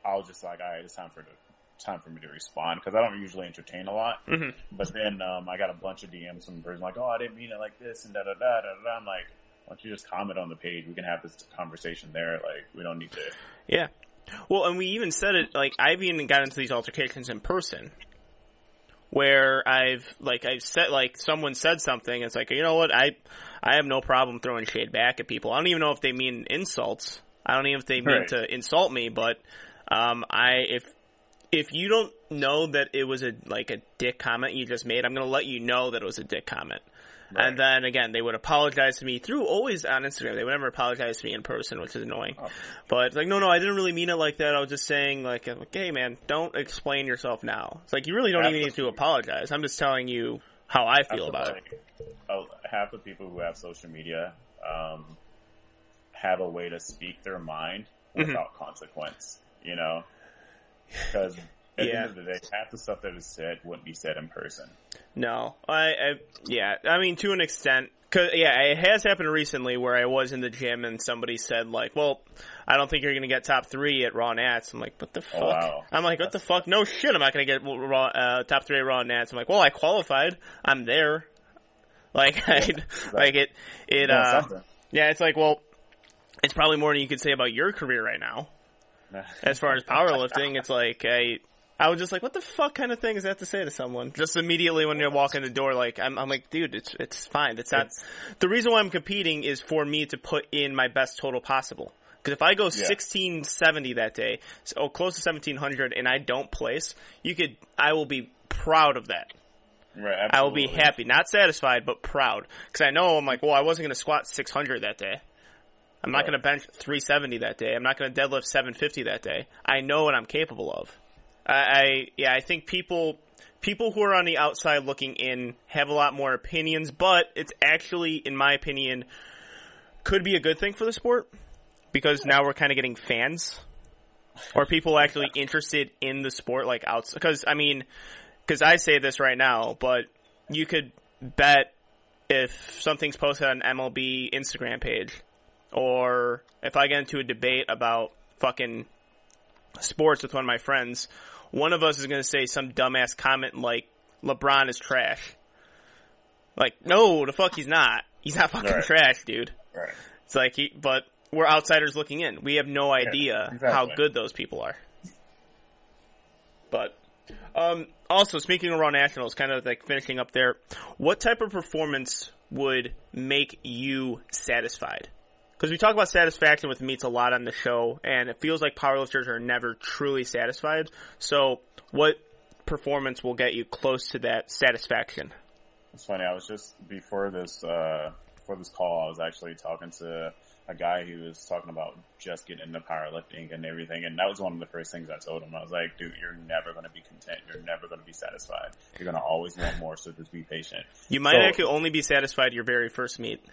I'll just like, all right, it's time for the time for me to respond because I don't usually entertain a lot. hmm But then um, I got a bunch of DMs from person like, "Oh, I didn't mean it like this," and da da da da da. I'm like, "Why don't you just comment on the page? We can have this conversation there. Like, we don't need to." Yeah. Well, and we even said it, like, I've even got into these altercations in person. Where I've, like, I've said, like, someone said something, it's like, you know what, I, I have no problem throwing shade back at people. I don't even know if they mean insults. I don't even if they mean Right. to insult me, but, um, I, if, if you don't know that it was a, like, a dick comment you just made, I'm gonna let you know that it was a dick comment. And then again, they would apologize to me through always on Instagram. They would never apologize to me in person, which is annoying. Oh. But it's like, no, no, I didn't really mean it like that. I was just saying, like, hey, man, don't explain yourself now. It's like you really don't even need to apologize. I'm just telling you how I feel about it. oh, half the people who have social media um, have a way to speak their mind Mhm. without consequence. You know, because at the end of the day, half the stuff that is said wouldn't be said in person. No, I, I, yeah, I mean, to an extent. Cause, yeah, it has happened recently where I was in the gym and somebody said like, well, I don't think you're gonna get top three at Raw Nats. I'm like, what the fuck? Oh, wow. I'm like, what the fuck? No shit, I'm not gonna get Raw, uh, top three at Raw Nats. I'm like, well, I qualified. I'm there. Like, I, like it, it, uh, yeah, it's like, well, it's probably more than you could say about your career right now. As far as powerlifting, it's like I, I was just like, what the fuck kind of thing is that to say to someone? Just immediately when you walk in the door, like I'm, I'm like, dude, it's it's fine. It's not. It's- the reason why I'm competing is for me to put in my best total possible. Because if I go 1670 that day, so oh, close to 1700, and I don't place, you could, I will be proud of that. right, I will be happy, not satisfied, but proud. Because I know I'm like, well, I wasn't going to squat 600 that day. I'm not Right. going to bench 370 that day. I'm not going to deadlift 750 that day. I know what I'm capable of. I, I yeah, I think people people who are on the outside looking in have a lot more opinions, but it's actually, in my opinion, could be a good thing for the sport because now we're kind of getting fans or people actually interested in the sport, like outside. Because I mean, because I say this right now, but you could bet if something's posted on MLB Instagram page, or if I get into a debate about fucking sports with one of my friends, one of us is going to say some dumbass comment like LeBron is trash. Like, no, the fuck he's not. He's not fucking Right. trash, dude. Right. It's like he, but we're outsiders looking in. We have no idea exactly. how good those people are. But um, also speaking of Raw Nationals, kind of like finishing up there, what type of performance would make you satisfied? Because we talk about satisfaction with meets a lot on the show, and it feels like powerlifters are never truly satisfied. So, what performance will get you close to that satisfaction? It's funny. I was just before this uh, before this call, I was actually talking to a guy who was talking about just getting into powerlifting and everything, and that was one of the first things I told him. I was like, "Dude, you're never going to be content. You're never going to be satisfied. You're going to always want more. So just be patient." You might So- actually only be satisfied your very first meet.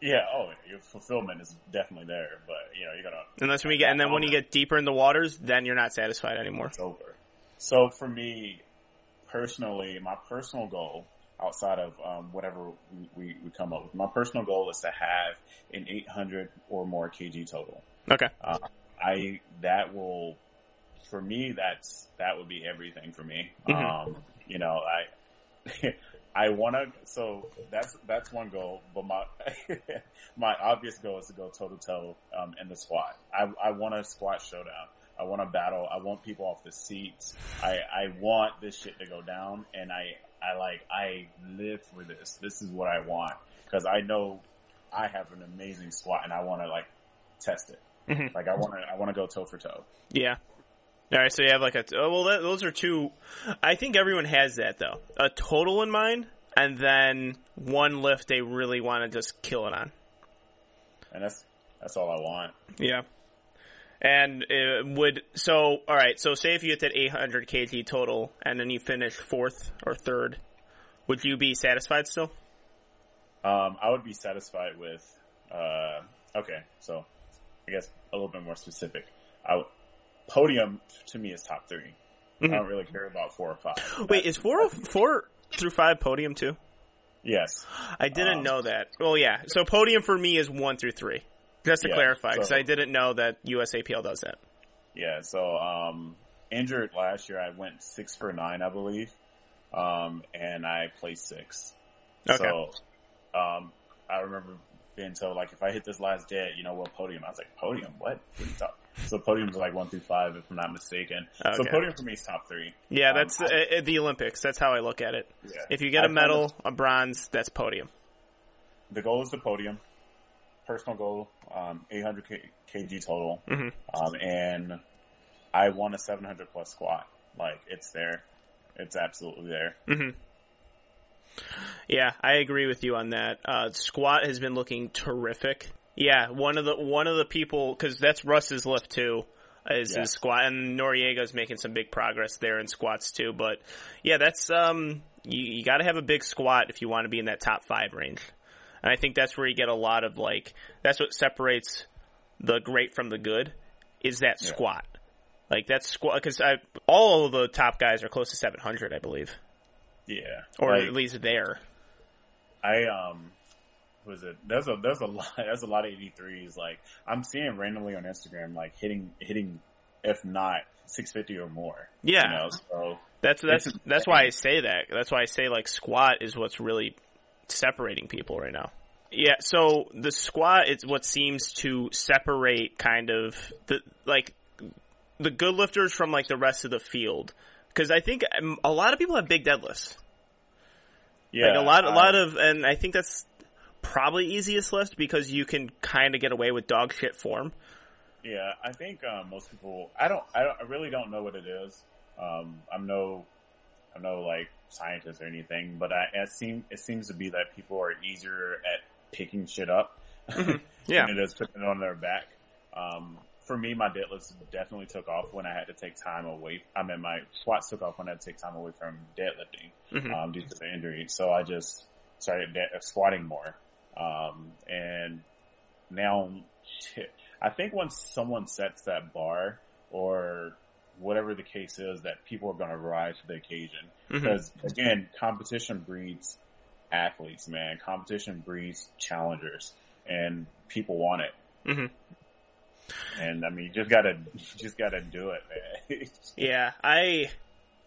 Yeah. Oh, your fulfillment is definitely there, but you know you're gonna Unless when you get, and then when you get deeper in the waters, then you're not satisfied anymore. it's over. So for me, personally, my personal goal outside of um, whatever we, we, we come up with, my personal goal is to have an 800 or more kg total. Okay. Uh, I that will for me that's that would be everything for me. Mhm. Um, you know, I I want to. So that's that's one goal. But my my obvious goal is to go toe to toe in the squat. I I want a squat showdown. I want to battle. I want people off the seats. I I want this shit to go down, and I I like I live for this. This is what I want because I know I have an amazing squat, and I want to like test it. Mhm. Like I want to I want to go toe for toe. Yeah. All right, so you have like a oh, well. That, those are two. I think everyone has that though. A total in mind, and then one lift they really want to just kill it on. and that's that's all I want. Yeah. And it would so all right. So say if you hit that 800 kg total, and then you finish fourth or third, would you be satisfied still? Um, I would be satisfied with. Uh, okay, so I guess a little bit more specific. I would, podium to me is top 3 I don't really care about four or five. Wait, is four four through five podium too? Yes, I didn't Um, know that. Well, yeah. So podium for me is one through three. Just to Yeah, clarify, because so- I didn't know that USAPL does that. yeah. So um, injured last year, I went six for nine, I believe, um, and I placed six. Okay. So um, I remember being told like if I hit this last dead, you know what podium? I was like podium, what? What are you talking- So podium's like one through five, if I'm not mistaken. So Okay. podium for me is top three. Yeah, Um, that's I- uh, uh, the Olympics. That's how I look at it. Yeah. If you get a medal, a bronze, that's podium. the goal is the podium. Personal goal, um, 800 K- kg total, hmm um, and I want a 700 plus squat. Like it's there, it's absolutely there. hmm Yeah, I agree with you on that. Uh, squat has been looking terrific. Yeah, one of the one of the people because that's Russ's lift too. Is Yeah. his squat and Noriega's making some big progress there in squats too. But yeah, that's um you, you got to have a big squat if you want to be in that top five range. And I think that's where you get a lot of like that's what separates the great from the good is that Yeah. squat. Like that's squat because all of the top guys are close to 700, I believe, Yeah, or Like, at least there. I um, was it? There's a there's a lot there's a lot of 83s. Like I'm seeing randomly on Instagram, like hitting hitting, if not 650 or more. Yeah. you know, so That's that's that's why I say that. That's why I say like squat is what's really separating people right now. Yeah, so the squat is what seems to separate kind of the like the good lifters from like the rest of the field. Because I think um, a lot of people have big deadlifts. yeah, like a lot, a lot of, and I think that's probably easiest lift because you can kind of get away with dog shit form. Yeah, I think um, most people. I don't. I don't. I really don't know what it is. Um, I'm no. I'm no like scientist or anything, but I, it seem it seems to be that people are easier at picking shit up Yeah, than it is putting it on their back. Um, for me, my deadlifts definitely took off when I had to take time away. I mean, my squats took off when I had to take time away from deadlifting Mhm. um, due to the injury. So I just started de- squatting more. Um, and now, I think once someone sets that bar or whatever the case is, that people are going to rise to the occasion. Mhm. Because again, competition breeds athletes, man. Competition breeds challengers, and people want it. Mhm. And I mean, you just gotta, you just gotta do it, man. Yeah, I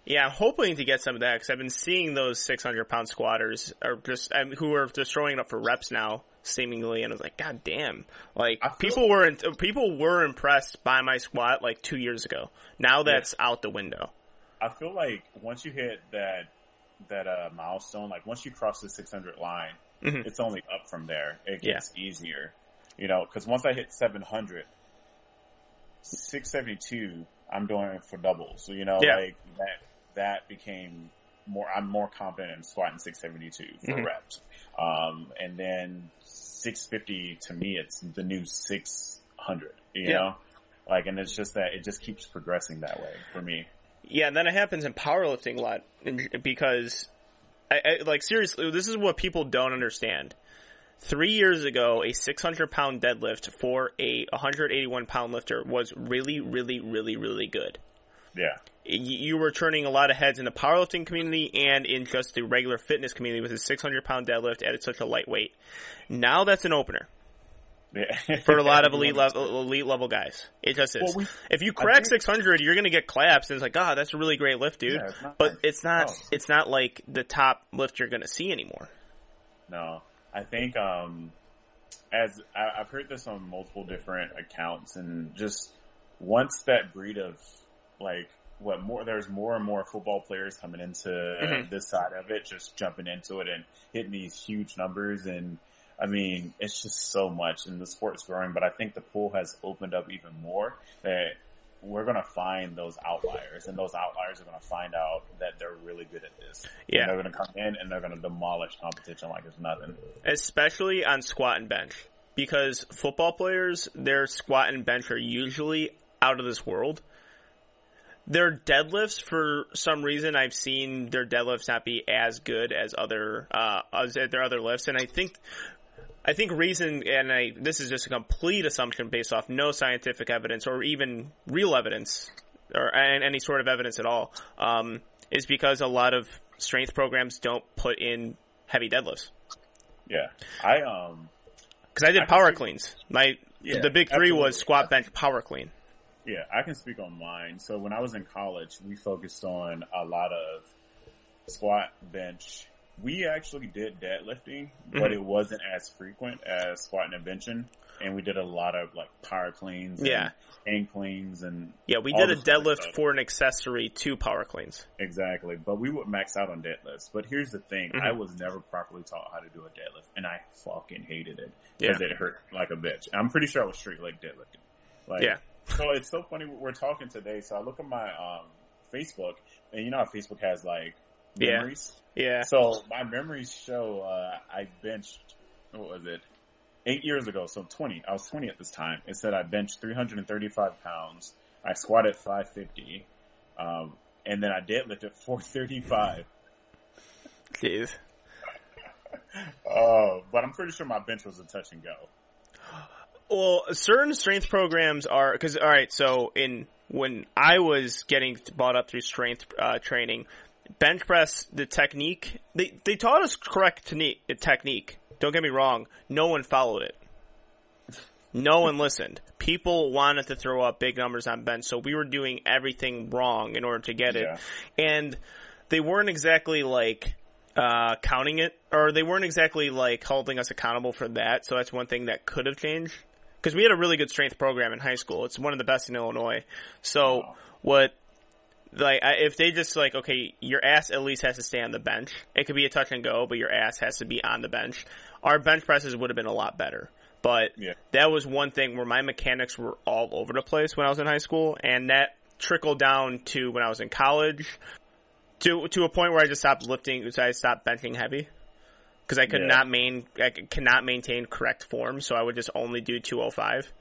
yeah, I'm hoping to get some of that because I've been seeing those 600 pound squatters are just um, who are just throwing it up for reps now, seemingly, and I was like, God damn! Like I people were in, people were impressed by my squat like two years ago. Now that's out the window. I feel like once you hit that that uh, milestone, like once you cross the 600 line, Mhm. it's only up from there. It Yeah. gets easier, you know. Because once I hit 700, 672, I'm doing it for doubles. So you know, Yeah. like that that became more. I'm more confident in squatting 672 for Mhm. reps. Um, and then 650 to me, it's the new 600. You Yeah. know, like, and it's just that it just keeps progressing that way for me. Yeah, and then it happens in powerlifting a lot because, I, I, like seriously, this is what people don't understand. Three years ago, a 600 pound deadlift for a 181 pound lifter was really, really, really, really good. Yeah. You were turning a lot of heads in the powerlifting community and in just the regular fitness community with a 600 pound deadlift at such a lightweight. Now that's an opener. Yeah. for a lot of elite level elite level guys. It just is. Well, we- if you crack think- 600, you're gonna get claps, and it's like, oh, that's a really great lift, dude. Yeah, it's but like- it's not. It's not like the top lift you're gonna see anymore. No, I think um, as I, I've heard this on multiple different accounts, and just once that breed of like what more there's more and more football players coming into Mhm. this side of it, just jumping into it and hitting these huge numbers, and I mean it's just so much, and the sport's growing, but I think the pool has opened up even more that. We're gonna find those outliers, and those outliers are gonna find out that they're really good at this. Yeah. And they're gonna come in and they're gonna demolish competition like it's nothing. especially on squat and bench because football players their squat and bench are usually out of this world their deadlifts for some reason i've seen their deadlifts not be as good as other uh as their other lifts and i think I think reason, and I, this is just a complete assumption based off no scientific evidence or even real evidence or any sort of evidence at all, um, is because a lot of strength programs don't put in heavy deadlifts. Yeah, I um, Because I did I power cleans. My Yeah, the big three was squat, bench, power clean. Yeah, I can speak on mine. So when I was in college, we focused on a lot of squat, bench. We actually did deadlifting, but Mhm. it wasn't as frequent as squatting and benching. And we did a lot of like power cleans, and Yeah. hang cleans, and Yeah, we did a deadlift for an accessory to power cleans. Exactly, but we would max out on deadlifts. But here's the thing: Mhm. I was never properly taught how to do a deadlift, and I fucking hated it Yeah. because it hurt like a bitch. I'm pretty sure I was straight leg deadlifting. Like, Yeah. So it's so funny we're talking today. So I look at my um, Facebook, and you know how Facebook has like memories. Yeah. So my memories show uh, I benched. What was it? Eight years ago, so 20. I was 20 at this time. It said I benched 335 pounds. I squatted 550. Um, and then I deadlifted 435. Jeez. Oh, but I'm pretty sure my bench was a touch and go. Well, certain strength programs are because all right. So in when I was getting bought up through strength uh, training, bench press the technique they they taught us correct technique. Technique. Don't get me wrong. No one followed it. No one listened. People wanted to throw up big numbers on bench, so we were doing everything wrong in order to get it. Yeah. And they weren't exactly like uh, counting it, or they weren't exactly like holding us accountable for that. So that's one thing that could have changed. Because we had a really good strength program in high school. It's one of the best in Illinois. So what, like, I- if they just like, okay, your ass at least has to stay on the bench. It could be a touch and go, but your ass has to be on the bench. Our bench presses would have been a lot better. But Yeah. that was one thing where my mechanics were all over the place when I was in high school, and that trickled down to when I was in college, to to a point where I just stopped lifting, so I stopped benching heavy because I could Yeah. not main I cannot maintain correct form, so I would just only do 205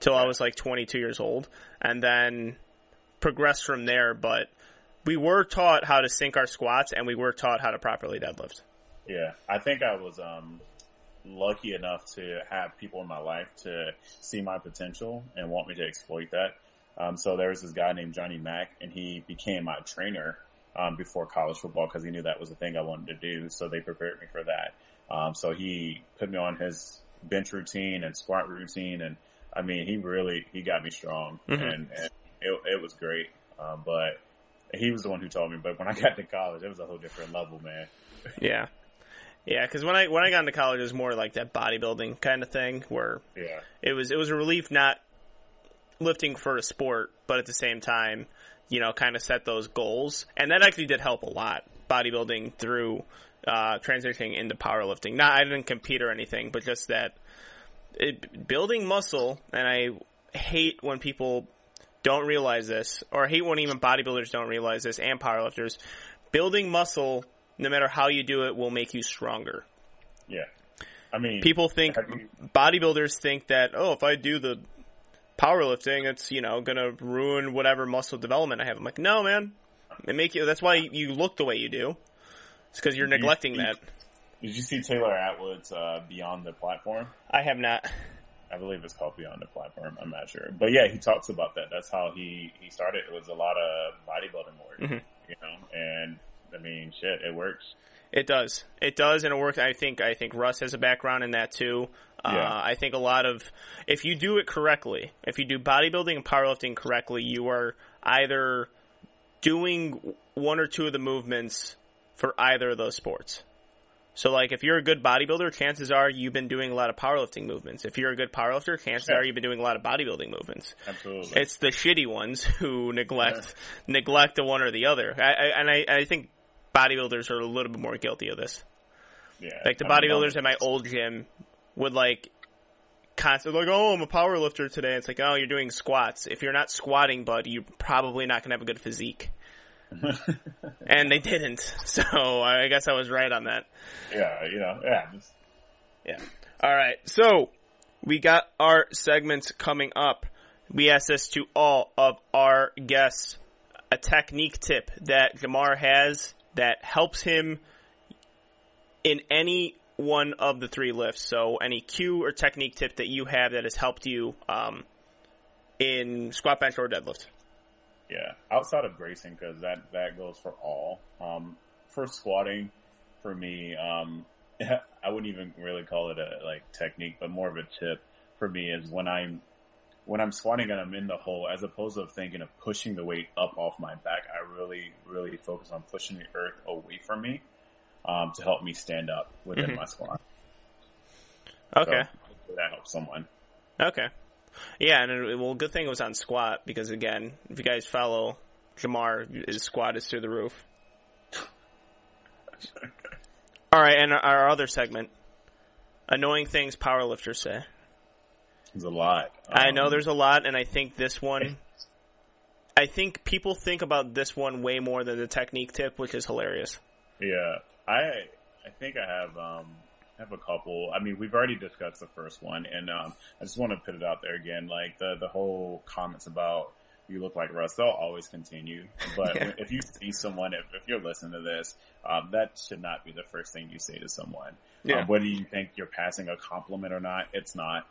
till I was like 22 years old, and then progressed from there. But we were taught how to sink our squats, and we were taught how to properly deadlift. Yeah, I think I was um, lucky enough to have people in my life to see my potential and want me to exploit that. Um, so there was this guy named Johnny Mack, and he became my trainer um, before college football because he knew that was the thing I wanted to do. So they prepared me for that. Um, so he put me on his bench routine and squat routine, and I mean, he really he got me strong, Mhm. and, and it, it was great. Um, but he was the one who told me. But when I got to college, it was a whole different level, man. Yeah. Yeah, because when I when I got into college, it was more like that bodybuilding kind of thing, where Yeah. it was it was a relief not lifting for a sport, but at the same time, you know, kind of set those goals, and that actually did help a lot. Bodybuilding through uh, transitioning into powerlifting. Not I didn't compete or anything, but just that it, building muscle. And I hate when people don't realize this, or I hate when even bodybuilders don't realize this, and powerlifters. Building muscle, no matter how you do it, will make you stronger. Yeah. I mean, People think you- bodybuilders think that oh, if I do the powerlifting, it's you know gonna ruin whatever muscle development I have. I'm like, no, man. It make you. That's why you look the way you do. It's because you're You- neglecting you- that. did you see Taylor Atwood's uh, Beyond the Platform? I have not. I believe it's called Beyond the Platform. I'm not sure, but yeah, he talks about that. That's how he he started. It was a lot of bodybuilding work, Mhm. you know. And I mean, shit, it works. It does. It does, and it works. I think. I think Russ has a background in that too. Uh, Yeah. I think a lot of, if you do it correctly, if you do bodybuilding and powerlifting correctly, you are either doing one or two of the movements for either of those sports. So like if you're a good bodybuilder, chances are you've been doing a lot of powerlifting movements. If you're a good powerlifter, chances Yeah. are you've been doing a lot of bodybuilding movements. Absolutely. It's the shitty ones who neglect neglect the one or the other. I, I, and I, I think bodybuilders are a little bit more guilty of this. yeah. Like the bodybuilders at my old gym would like constantly like, "Oh, I'm a power lifter today." It's like, "Oh, you're doing squats. If you're not squatting, bud, you're probably not gonna have a good physique." And they didn't, so I guess I was right on that. yeah, you know, yeah. Just, Yeah. All right. So we got our segments coming up. We asked this to all of our guests. A technique tip that Jamar has that helps him in any one of the three lifts. So any cue or technique tip that you have that has helped you um, in squat, bench, or deadlift. yeah. Outside of bracing, because that that goes for all. Um, for squatting, for me, um, I wouldn't even really call it a like technique, but more of a tip for me is when I'm when I'm squatting and I'm in the hole, as opposed to thinking of pushing the weight up off my back, I really, really focus on pushing the earth away from me um, to help me stand up within Mhm. my squat. Okay. So, that helps someone. Okay. Yeah, and it, well, good thing it was on squat because again, if you guys follow Jamar, his squat is through the roof. All right, and our other segment, annoying things powerlifters say. There's a lot. I know Um, there's a lot, and I think this one, I think people think about this one way more than the technique tip, which is hilarious. Yeah, I I think I have um I have a couple. I mean, we've already discussed the first one, and um I just want to put it out there again. Like the the whole comments about you look like Russ, they'll always continue. But Yeah. if you see someone, if, if you're listening to this, um, that should not be the first thing you say to someone. Yeah. Um, whether you think you're passing a compliment or not, it's not.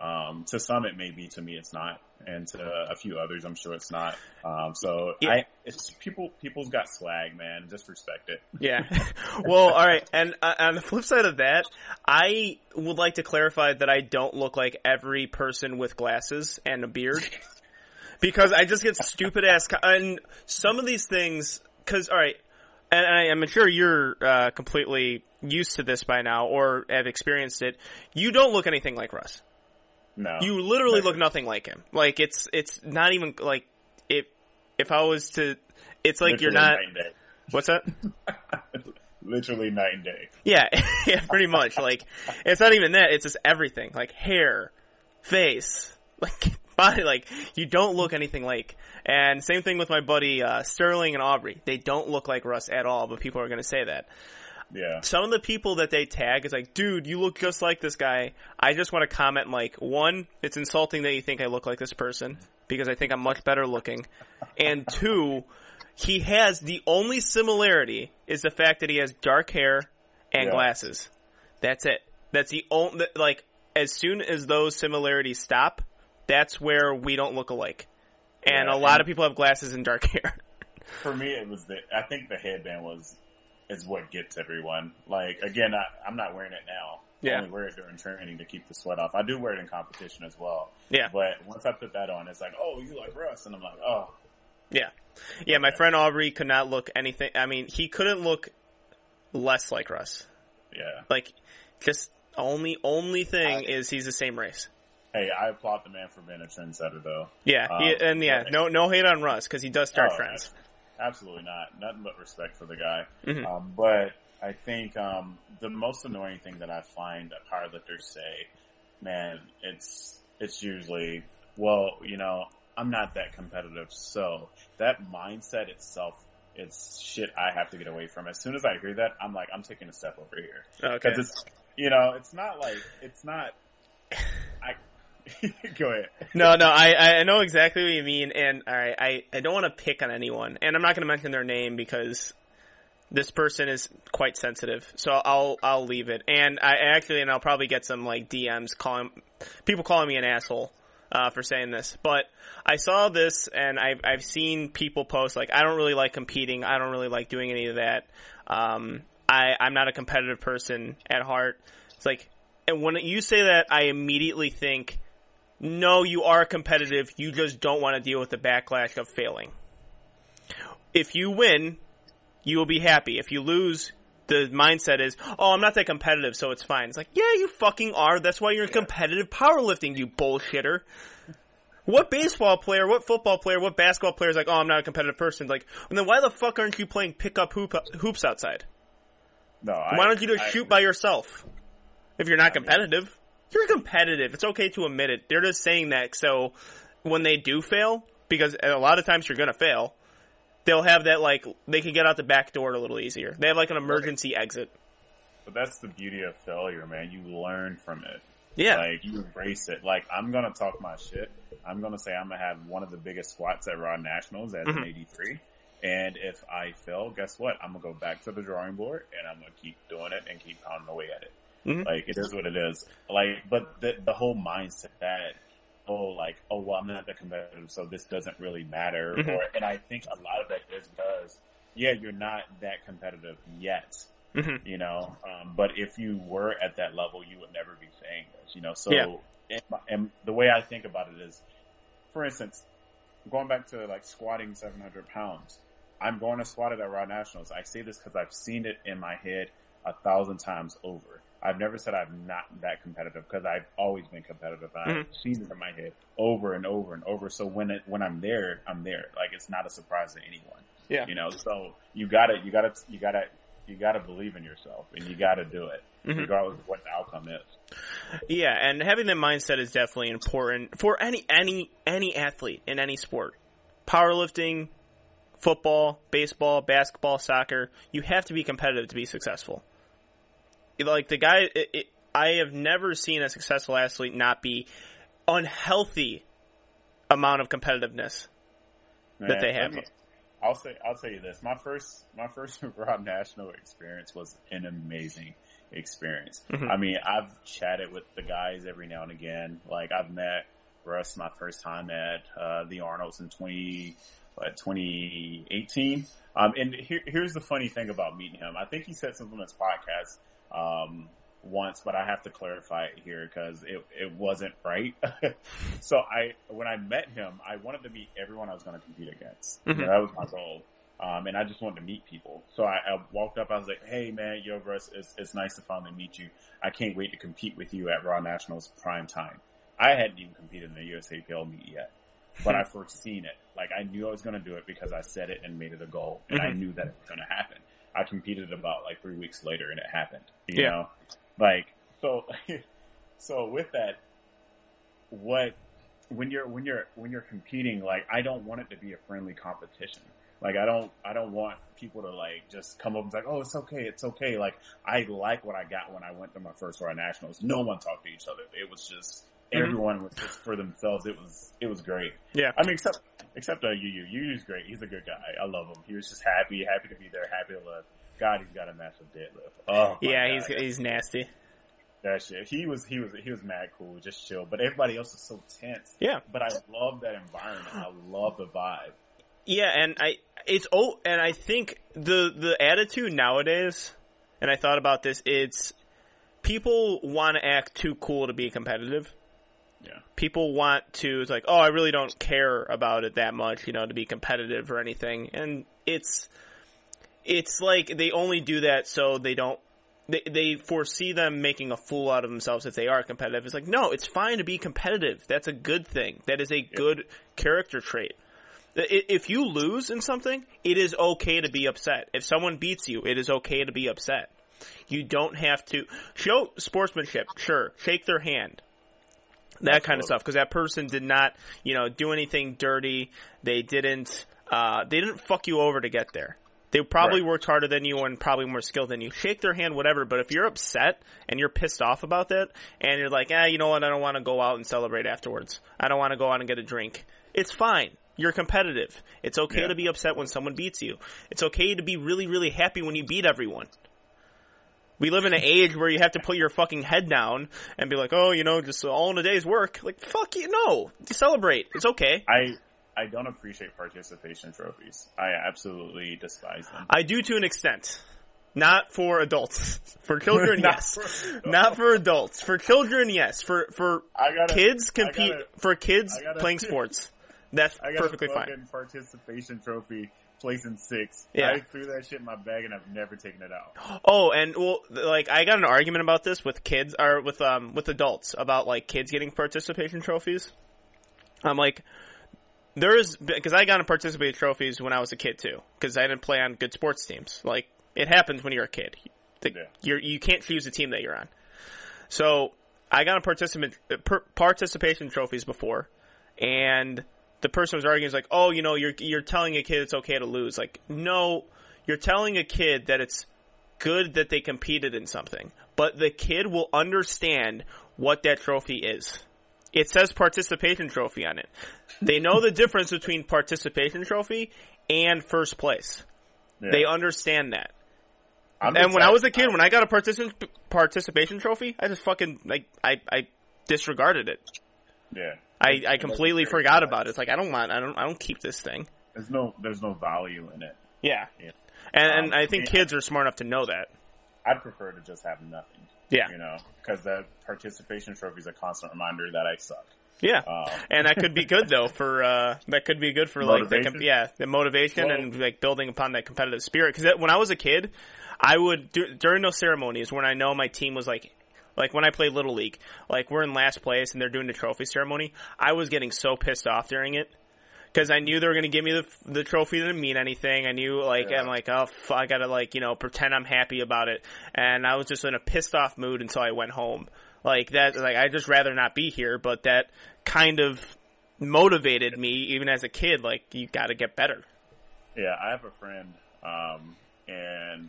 Um, to some it may be, to me it's not, and to a few others I'm sure it's not. Um, so Yeah. I, it's people, people's got swag, man. Just respect it. Yeah. well, all right. And uh, on the flip side of that, I would like to clarify that I don't look like every person with glasses and a beard. Because I just get stupid ass, co- and some of these things, cause, alright, and I, I'm sure you're, uh, completely used to this by now, or have experienced it, you don't look anything like Russ. No, You literally Never. look nothing like him. Like, it's, it's not even, like, if, if I was to, it's like you're not, night and day. what's that? literally night and day. Yeah, yeah, pretty much. Like, it's not even that. It's just everything. Like hair, face, like body. Like you don't look anything like. And same thing with my buddy uh, Sterling and Aubrey. They don't look like Russ at all. But people are going to say that. Yeah, Some of the people that they tag is like, dude, you look just like this guy. I just want to comment like, one, it's insulting that you think I look like this person because I think I'm much better looking, and two, he has the only similarity is the fact that he has dark hair and Yeah. glasses. That's it. That's the only like. As soon as those similarities stop, that's where we don't look alike. And Yeah, a lot and- of people have glasses and dark hair. for me it was the. I think the headband was is what gets everyone. Like again, I, I'm not wearing it now. Yeah. I only wear it during training to keep the sweat off. I do wear it in competition as well. Yeah. But once I put that on, it's like, oh, you like Russ, and I'm like, oh, Yeah. Yeah, my friend Aubrey could not look anything. I mean, he couldn't look less like Russ. yeah. Like, just only only thing I- is he's the same race. Hey, I applaud the man for being a trendsetter, though. Yeah, he, Um, and yeah, yeah. no no hate on Russ because he does start Oh, trends. Absolutely not. Nothing but respect for the guy. Mhm. Um, but I think um, the most annoying thing that I find that powerlifters say, man, it's it's usually, well, you know, I'm not that competitive, so that mindset itself. It's shit I have to get away from. As soon as I hear that, I'm like, I'm taking a step over here. Okay. Because it's, you know, it's not like, it's not, I, go ahead. No, no, I I know exactly what you mean, and right, I I don't want to pick on anyone, and I'm not going to mention their name because this person is quite sensitive, so I'll I'll leave it. And I actually, and I'll probably get some like DMs calling people calling me an asshole uh, for saying this, but I saw this, and I've I've seen people post like I don't really like competing, I don't really like doing any of that. Um, I I'm not a competitive person at heart. It's like And when you say that, I immediately think, no, you are competitive. You just don't want to deal with the backlash of failing. If you win, you will be happy. If you lose, the mindset is, oh, I'm not that competitive, so it's fine. It's like, yeah, you fucking are. That's why you're in competitive powerlifting, you bullshitter. What baseball player, what football player, what basketball player is like, oh, I'm not a competitive person? Like, and then why the fuck aren't you playing pickup hoop, hoops outside? No, I, why don't you just I- shoot by yourself? If you're not competitive, you're competitive. It's okay to admit it. They're just saying that so when they do fail, because a lot of times you're gonna fail, they'll have that like they can get out the back door a little easier. They have like an emergency exit. But that's the beauty of failure, man. You learn from it. Yeah. Like you embrace it. Like I'm gonna talk my shit. I'm gonna say I'm gonna have one of the biggest squats at Raw Nationals as Mhm. an 83. And if I fail, guess what? I'm gonna go back to the drawing board and I'm gonna keep doing it and keep pounding away at it. Mhm. Like it is what it is. Like, but the the whole mindset that oh, like oh well, I'm not that competitive, so this doesn't really matter. Mhm. Or and I think a lot of that is because yeah, you're not that competitive yet hmm you know. Um, but if you were at that level, you would never be saying this, you know. So, Yeah. and, and the way I think about it is, for instance, going back to like squatting 700 pounds, I'm going to squat it at Raw Nationals. I say this because I've seen it in my head a thousand times over. I've never said I'm not that competitive because I've always been competitive. And I've seen it in my head over and over and over. So when it, when I'm there, I'm there. Like it's not a surprise to anyone Yeah. you know so you gotta you gotta you gotta you gotta believe in yourself and you gotta do it Mhm. regardless of what the outcome is Yeah, and having that mindset is definitely important for any any any athlete in any sport. Powerlifting, football, baseball, basketball, soccer, you have to be competitive to be successful. Like the guy it, it, I have never seen a successful athlete not be unhealthy amount of competitiveness. That they have. me- I'll say I'll tell you this my first my first Raw National experience was an amazing experience Mhm. I mean I've chatted with the guys every now and again like I've met Russ my first time at uh, the Arnold's in 20 what, 2018 um, and here, here's the funny thing about meeting him I think he said something on his podcast um, once, but I have to clarify it here because it, it wasn't right. so I, when I met him, I wanted to meet everyone I was going to compete against. You know, Mhm. that was my goal. Um, and I just wanted to meet people. So I, I walked up, I was like, hey man, yo Russ, it's, it's nice to finally meet you. I can't wait to compete with you at Raw Nationals prime time. I hadn't even competed in the USAPL meet yet, but I foreseen it. Like I knew I was going to do it because I said it and made it a goal and I Mhm. knew that it was going to happen. I competed about like three weeks later and it happened, you Yeah. know, like, so, so with that, what, when you're, when you're, when you're competing, like, I don't want it to be a friendly competition. Like, I don't, I don't want people to like just come up and say, oh, it's okay, it's okay. Like, I like what I got when I went to my first Raw Nationals. No one talked to each other. It was just, Mhm. everyone was just for themselves. It was, it was great. Yeah. I mean, except, except, uh, Yu Yu. Yu's great. He's a good guy. I love him. He was just happy, happy to be there, happy to live. God, he's got a massive deadlift. Oh, Yeah, God. he's he's nasty. That shit. He was he was he was mad cool, just chill. But everybody else is so tense. Yeah. But I love that environment. I love the vibe. Yeah, and I it's oh, and I think the the attitude nowadays, and I thought about this. It's people want to act too cool to be competitive. People want to it's like, oh, I really don't care about it that much, you know, to be competitive or anything. And it's it's like they only do that so they don't they they foresee them making a fool out of themselves if they are competitive. It's like, no, it's fine to be competitive. That's a good thing. That is a good character trait. If you lose in something, it is okay to be upset. If someone beats you, it is okay to be upset. You don't have to show sportsmanship. Sure, shake their hand, that kind of stuff, because that person did not, you know, do anything dirty. They didn't, uh, they didn't fuck you over to get there. They probably Right. worked harder than you and probably more skilled than you. Shake their hand, whatever. But if you're upset and you're pissed off about that, and you're like, ah, you know what? I don't want to go out and celebrate afterwards. I don't want to go out and get a drink. It's fine. You're competitive. It's okay Yeah. to be upset when someone beats you. It's okay to be really, really happy when you beat everyone. We live in an age where you have to put your fucking head down and be like, oh, you know, just all in a day's work. Like, fuck you, no. Celebrate. It's okay. I I don't appreciate participation trophies. I absolutely despise them. I do to an extent. Not for adults. For children, Not yes. for- Not for adults. For children, yes. For for I gotta, kids compete gotta- for kids gotta- playing sports. That's perfectly fine. participation trophy, placing six. Yeah. I threw that shit in my bag and I've never taken it out. Oh, and well, like I got an argument about this with kids or with um with adults about like kids getting participation trophies. I'm like, there's because I got in participation trophies when I was a kid too because I didn't play on good sports teams. Like it happens when you're a kid. The, Yeah. You're you can't choose the team that you're on. So I got in participant per, participation trophies before, and the person was arguing is like, oh, you know, you're you're telling a kid it's okay to lose. Like, no, you're telling a kid that it's good that they competed in something, but the kid will understand what that trophy is. It says participation trophy on it. They know the difference between participation trophy and first place. Yeah. They understand that. I'm And when I was a kid, when I got a particip- participation trophy, I just fucking like I I disregarded it. yeah, I, I completely forgot about it. It's like I don't want I don't I don't keep this thing. there's no there's no value in it. Yeah. Yeah. And Um, and I think yeah. kids are smart enough to know that. I'd prefer to just have nothing. Yeah. you know, because the participation trophy is a constant reminder that I suck. Yeah. Um, and that could be good though for uh that could be good for like the Motivation? yeah the motivation Well- and like building upon that competitive spirit because when I was a kid I would do, during those ceremonies when I know my team was like like when I played little league like we're in last place and they're doing the trophy ceremony I was getting so pissed off during it because I knew they were going to give me the the trophy didn't mean anything. I knew like Yeah. I'm like oh f- I gotta like you know pretend I'm happy about it, and I was just in a pissed off mood until I went home. Like that, like I just rather not be here. But that kind of motivated me even as a kid. Like you got to get better. Yeah, I have a friend, um, and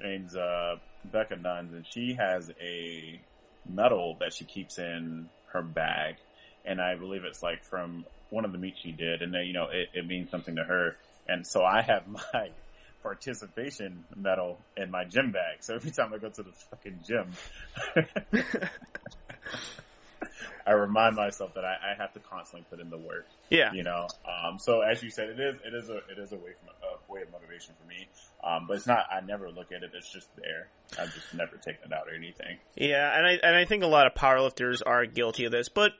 her name's uh, Becca Nuns, and she has a medal that she keeps in her bag, and I believe it's like from one of the meets she did, and then you know it, it means something to her, and so I have my participation medal in my gym bag. So every time I go to the fucking gym, I remind myself that I, I have to constantly put in the work Yeah, you know. Um, so as you said, it is it is a it is a way from a way of motivation for me. Um, but it's not. I never look at it. It's just there. I've just never taken it out or anything. yeah, and I and I think a lot of powerlifters are guilty of this, but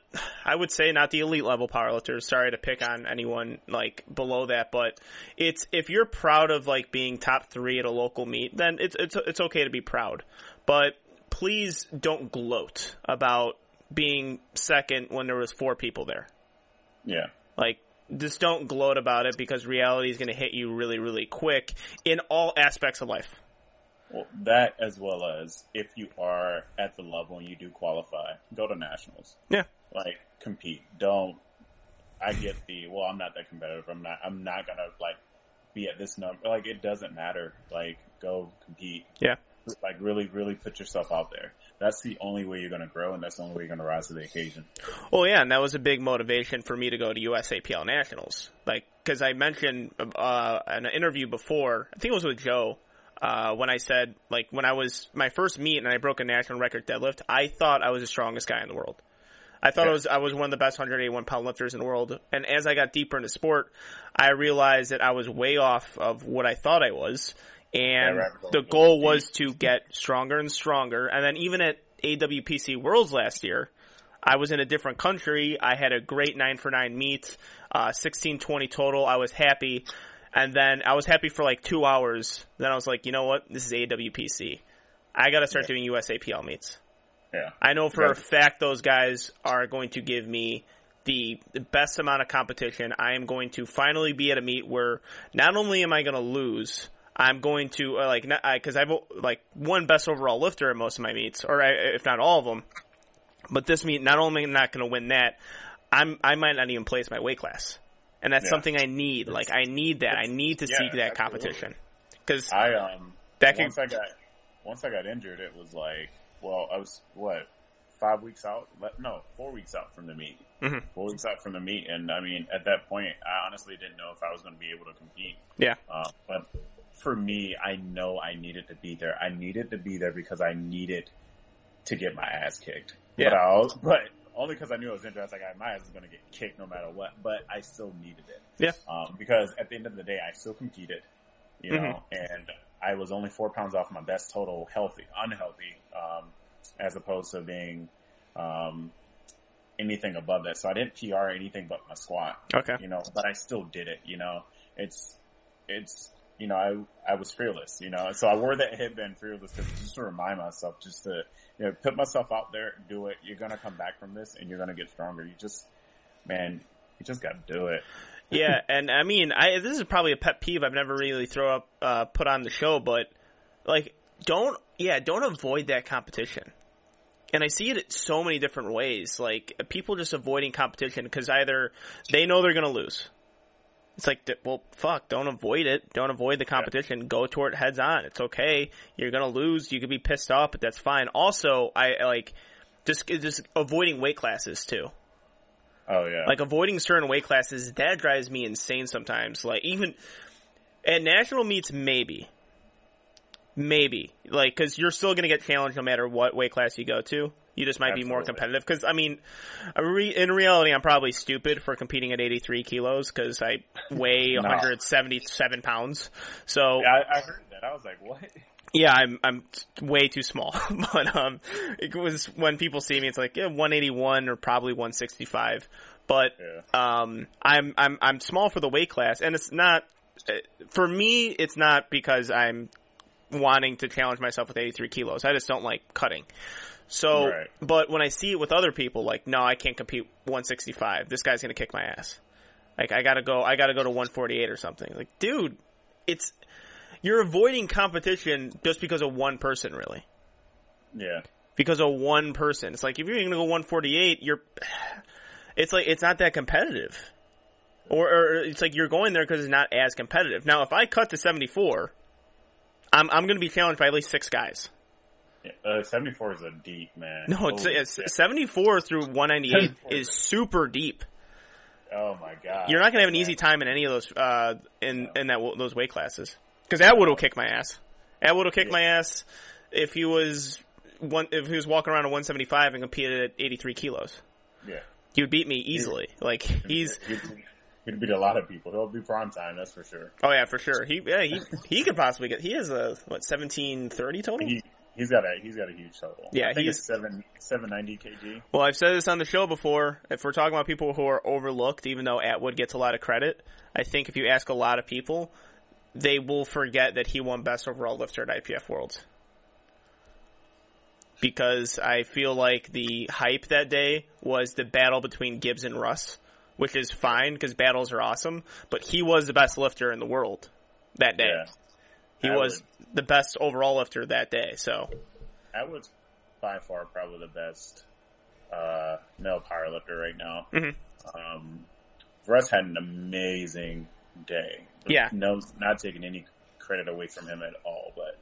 I would say not the elite level powerlifters. Sorry to pick on anyone like below that, but it's if you're proud of like being top three at a local meet, then it's it's it's okay to be proud. But please don't gloat about being second when there was four people there. Yeah, Like, just don't gloat about it because reality is going to hit you really, really quick in all aspects of life. well, that as well as if you are at the level and you do qualify, go to nationals. Yeah. Like compete. Don't. I get the well. I'm not that competitive. I'm not. I'm not gonna like be at this number. Like it doesn't matter. Like go compete. Yeah. Like really, really put yourself out there. That's the only way you're gonna grow, and that's the only way you're gonna rise to the occasion. Well, yeah, and that was a big motivation for me to go to USAPL Nationals. Like, because I mentioned uh, in an interview before, I think it was with Joe, uh, when I said, like, when I was my first meet and I broke a national record deadlift, I thought I was the strongest guy in the world. I thought I was I was one of the best 181 pound lifters in the world. And as I got deeper into sport, I realized that I was way off of what I thought I was. And Yeah, the goal was to get stronger and stronger. And then even at AWPC Worlds last year, I was in a different country. I had a great nine for nine meet, uh, 1620 total. I was happy. And then I was happy for like two hours. Then I was like, you know what? This is AWPC. I gotta start Yeah. doing USAPL meets. Yeah. I know for a fact those guys are going to give me the best amount of competition. I am going to finally be at a meet where not only am I going to lose, I'm going to uh, like because I've like one best overall lifter at most of my meets, or I, if not all of them. But this meet, not only am I not going to win that, I'm I might not even place my weight class, and that's Yeah. something I need. Like I need that. I need to yeah, seek that absolutely. competition because I um that could once I got once I got injured, it was like well, I was what five weeks out? No, four weeks out from the meet. Mhm. Four weeks out from the meet, and I mean, at that point, I honestly didn't know if I was going to be able to compete. yeah Uh, but for me, I know I needed to be there. I needed to be there because I needed to get my ass kicked. Yeah. But, but only because I knew I was injured. I was like, my ass is going to get kicked no matter what. But I still needed it. Yeah. Um, because at the end of the day, I still competed, you know, Mm-hmm. and I was only four pounds off my best total healthy, unhealthy, um, as opposed to being, um, anything above that. So I didn't PR anything but my squat. Okay. You know, but I still did it, you know, it's, it's, you know, I, I was fearless, you know, so I wore that headband fearless to, just to remind myself, just to, you know, put myself out there, do it. You're going to come back from this and you're going to get stronger. You just, man, you just got to do it. yeah, and I mean, I this is probably a pet peeve I've never really throw up uh, put on the show, but like, don't yeah, don't avoid that competition. And I see it so many different ways. Like people just avoiding competition because either they know they're gonna lose. It's like, well, fuck, don't avoid it. Don't avoid the competition. Yeah. Go toward it heads on. It's okay. You're gonna lose. You could be pissed off, but that's fine. Also, I like just just avoiding weight classes too. Oh yeah. Like avoiding certain weight classes, that drives me insane sometimes. Like even at national meets, maybe, maybe like because you're still gonna get challenged no matter what weight class you go to. You just might Absolutely. be more competitive because I mean, in reality, I'm probably stupid for competing at 83 kilos because I weigh no. 177 pounds. So yeah, I, I heard that. I was like, what? Yeah, I'm I'm way too small, but um, it was when people see me, it's like yeah, 181 or probably 165. But yeah. um, I'm I'm I'm small for the weight class, and it's not uh, for me. It's not because I'm wanting to challenge myself with 83 kilos. I just don't like cutting. So, right. but when I see it with other people, like, no, I can't compete 165. This guy's gonna kick my ass. Like, I gotta go. I gotta go to 148 or something. Like, dude, it's you're avoiding competition just because of one person, really. Yeah. Because of one person. It's like if you're going to go 148, you're. It's like it's not that competitive, or, or it's like you're going there because it's not as competitive. Now, if I cut to 74, I'm I'm going to be challenged by at least six guys. Uh, 74 is a deep man. No, it's, it's 74 through 198 is super deep. Oh my god! You're not gonna have an easy time in any of those uh, in in that those weight classes. Because Atwood will kick my ass. Atwood will kick yeah. my ass if he was one if he was walking around at 175 and competed at 83 kilos. Yeah, he would beat me easily. Like he's. He'd beat a lot of people. He'll be prime time, that's for sure. Oh yeah, for sure. He yeah he he could possibly get. He has a what seventeen thirty total. He, He's got a he's got a huge total. Yeah, I think he's seven seven ninety kg. Well, I've said this on the show before. If we're talking about people who are overlooked, even though Atwood gets a lot of credit, I think if you ask a lot of people, they will forget that he won best overall lifter at IPF Worlds. Because I feel like the hype that day was the battle between Gibbs and Russ, which is fine because battles are awesome, but he was the best lifter in the world that day. Yeah. He I was would, the best overall lifter that day, so. I was by far probably the best uh, male powerlifter right now. Mm-hmm. Um, Russ had an amazing day. Yeah. No, not taking any credit away from him at all, but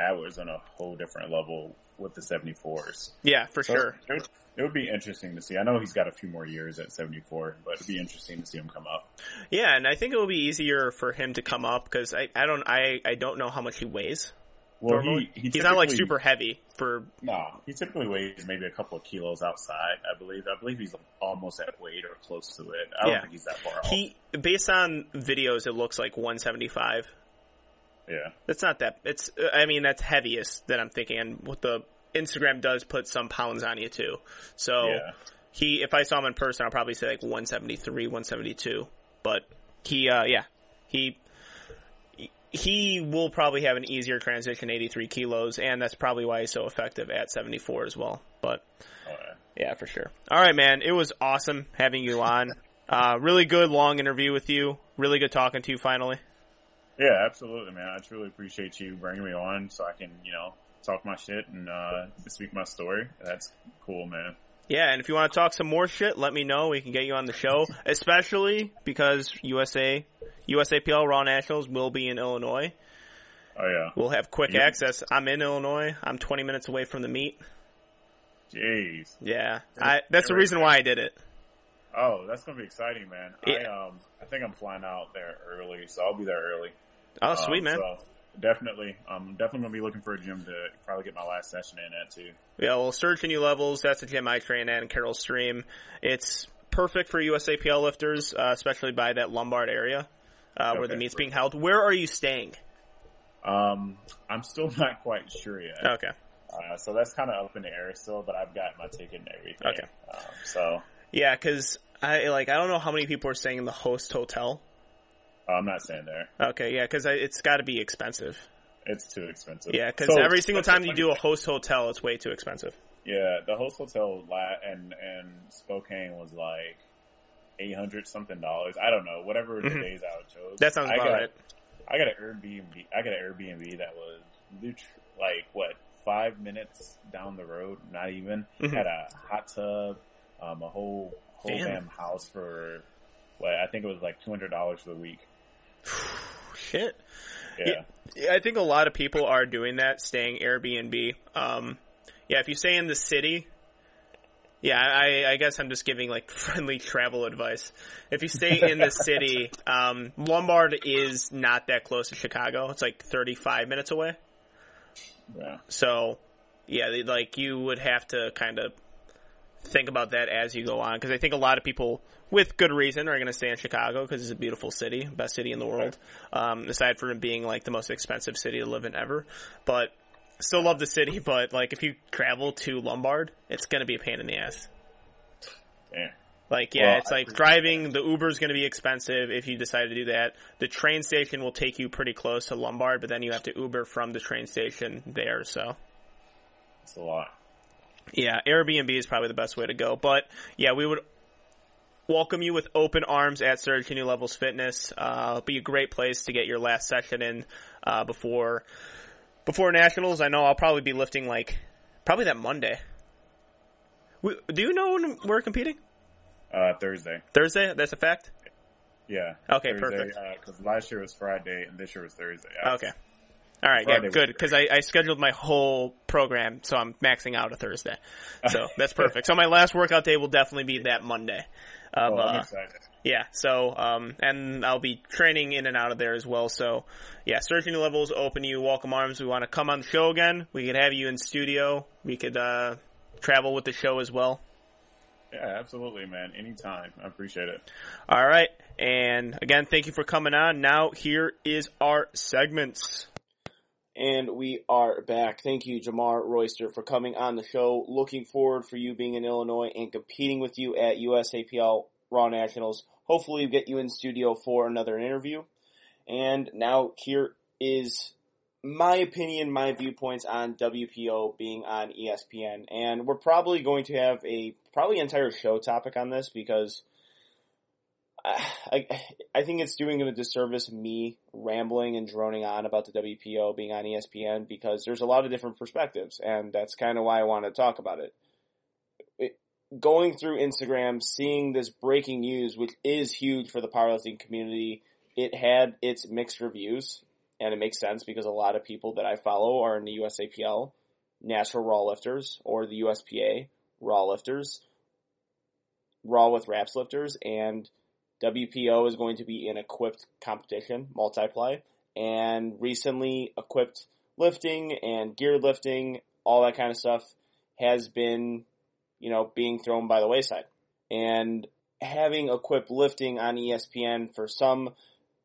I was on a whole different level with the 74s. Yeah, for so sure. It would, it would, be interesting to see. I know he's got a few more years at 74, but it'd be interesting to see him come up. Yeah, and I think it will be easier for him to come up because I, I don't I, I don't know how much he weighs. Well, he, he he's not like super heavy for. No, he typically weighs maybe a couple of kilos outside. I believe. I believe he's almost at weight or close to it. I don't yeah. think he's that far. He, off. based on videos, it looks like 175. Yeah, that's not that. It's. I mean, that's heaviest that I'm thinking. And what the Instagram does put some pounds on you too. So yeah. he, if I saw him in person, I'll probably say like 173, 172. But he, uh, yeah, he he will probably have an easier transition 83 kilos and that's probably why he's so effective at 74 as well but yeah for sure all right man it was awesome having you on uh, really good long interview with you really good talking to you finally yeah absolutely man i truly appreciate you bringing me on so i can you know talk my shit and uh, speak my story that's cool man yeah, and if you want to talk some more shit, let me know. We can get you on the show, especially because USA USAPL Raw Nationals will be in Illinois. Oh yeah. We'll have quick yep. access. I'm in Illinois. I'm 20 minutes away from the meet. Jeez. Yeah, I, that's the reason why I did it. Oh, that's gonna be exciting, man. Yeah. I um, I think I'm flying out there early, so I'll be there early. Oh, sweet, um, man. So definitely, I'm definitely gonna be looking for a gym to probably get my last session in at too. Yeah, well, Surge New Levels. That's the gym I train at in Carol Stream. It's perfect for USAPL lifters, uh, especially by that Lombard area uh, okay, where the meet's being held. Where are you staying? Um, I'm still not quite sure yet. Okay. Uh, so that's kind of up in the air still, but I've got my ticket and everything. Okay. Um, so Yeah, because I like I don't know how many people are staying in the host hotel. Uh, I'm not staying there. Okay, yeah, because it's got to be expensive. It's too expensive. Yeah, because So, every single time you do a host hotel, it's way too expensive. Yeah, the host hotel and and Spokane was like eight hundred something dollars. I don't know, whatever the Mhm. days I chose. That sounds I about got, right. I got an Airbnb. I got an Airbnb that was like what five minutes down the road, not even. Mhm. Had a hot tub, um, a whole whole Damn. damn house for what I think it was like two hundred dollars for the week. Shit. Yeah, Yeah, I think a lot of people are doing that, staying Airbnb. Um, yeah, if you stay in the city, yeah, I, I guess I'm just giving like friendly travel advice. If you stay in the city, um, Lombard is not that close to Chicago. It's like 35 minutes away. yeah. So, yeah, like you would have to kind of think about that as you go on because I think a lot of people, with good reason, are going to stay in Chicago because it's a beautiful city, best city in the world. Um, aside from it being like the most expensive city to live in ever, but still love the city. But like if you travel to Lombard, it's going to be a pain in the ass. Damn. Like, yeah, Well, it's like driving. The Uber is going to be expensive if you decide to do that. The train station will take you pretty close to Lombard, but then you have to Uber from the train station there. So, It's a lot. Yeah, Airbnb is probably the best way to go. But yeah, we would welcome you with open arms at Surge to New Levels Fitness. Uh, it'll be a great place to get your last session in uh, before before nationals. I know I'll probably be lifting like probably that Monday. We, do you know when we're competing? Uh, Thursday. Thursday. That's a fact. Yeah. Okay, Thursday, perfect. Because last year was Friday and this year was Thursday. I- Okay. All right, Friday was good. Because I, I scheduled my whole program, so I'm maxing out a Thursday. So that's perfect. So my last workout day will definitely be that Monday. Of, Oh, I'm uh, excited. yeah, so, um, and I'll be training in and out of there as well. So, yeah, Surge to New Levels, open you, welcome arms. We want to come on the show again. We could have you in studio. We could, uh, travel with the show as well. Yeah, absolutely, man. Anytime. I appreciate it. All right. And again, thank you for coming on. Now here is our segments. And we are back. Thank you, Jamar Royster, for coming on the show. Looking forward for you being in Illinois and competing with you at USAPL Raw Nationals. Hopefully, we get you in studio for another interview. And now here is my opinion, my viewpoints on WPO being on ESPN. And we're probably going to have a probably entire show topic on this because I, I think it's doing a disservice me rambling and droning on about the WPO being on ESPN because there's a lot of different perspectives, and that's kind of why I want to talk about it. it. Going through Instagram, seeing this breaking news, which is huge for the powerlifting community, it had its mixed reviews, and it makes sense because a lot of people that I follow are in the USAPL, natural raw lifters, or the USPA raw lifters, raw with wraps lifters, and WPO is going to be an equipped competition, multiply, and recently equipped lifting and gear lifting, all that kind of stuff has been, you know, being thrown by the wayside. And having equipped lifting on ESPN for some,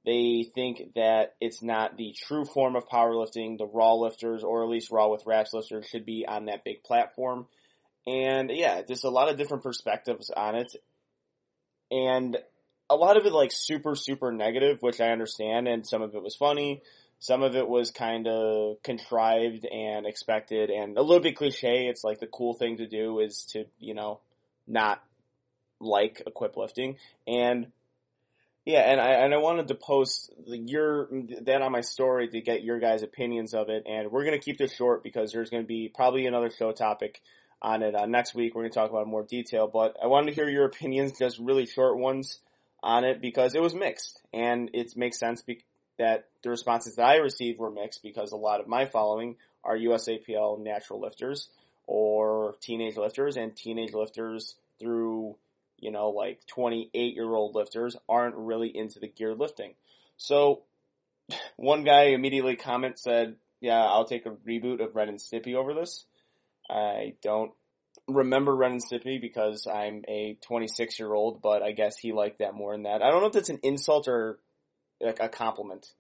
they think that it's not the true form of powerlifting. The raw lifters, or at least raw with wraps lifters, should be on that big platform. And yeah, there's a lot of different perspectives on it. And a lot of it like super super negative, which I understand, and some of it was funny. Some of it was kind of contrived and expected, and a little bit cliche. It's like the cool thing to do is to you know not like equip lifting, and yeah, and I and I wanted to post the, your that on my story to get your guys' opinions of it, and we're gonna keep this short because there's gonna be probably another show topic on it uh, next week. We're gonna talk about more detail, but I wanted to hear your opinions, just really short ones on it because it was mixed, and it makes sense be- that the responses that I received were mixed because a lot of my following are USAPL natural lifters or teenage lifters, and teenage lifters through you know like 28 year old lifters aren't really into the gear lifting. So one guy immediately comment said, "Yeah, I'll take a reboot of Ren and Stimpy over this." I don't remember Ren and Stimpy because I'm a 26 year old, but I guess he liked that more than that. I don't know if that's an insult or like a compliment.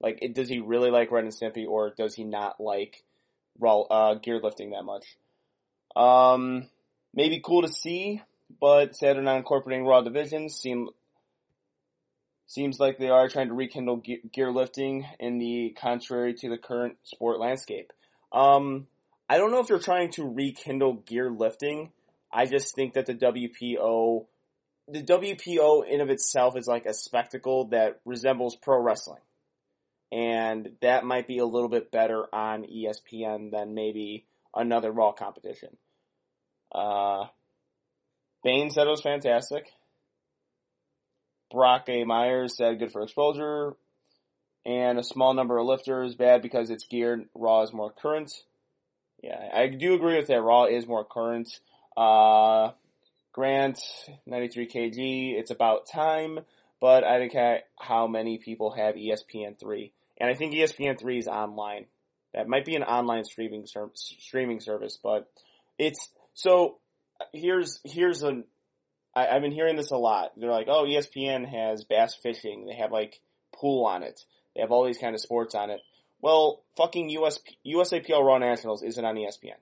Like, it, does he really like Ren and Stimpy, or does he not like raw uh, gear lifting that much? Um, maybe cool to see, but sad they're not incorporating Raw divisions. Seem seems like they are trying to rekindle ge- gear lifting in the contrary to the current sport landscape. Um, I don't know if they're trying to rekindle gear lifting. I just think that the WPO, the WPO in of itself is like a spectacle that resembles pro wrestling. And that might be a little bit better on ESPN than maybe another Raw competition. Uh, Bane said it was fantastic. Brock A. Myers said good for exposure. And a small number of lifters, bad because it's geared. Raw is more current. Yeah, I do agree with that. Raw is more current. Uh, Grant, 93 kg. It's about time, but I think how many people have ESPN three, and I think ESPN three is online. That might be an online streaming ser- streaming service, but it's so. Here's here's I've been hearing this a lot. They're like, oh, ESPN has bass fishing. They have like pool on it. They have all these kind of sports on it. Well, fucking US, USAPL Raw Nationals isn't on ESPN.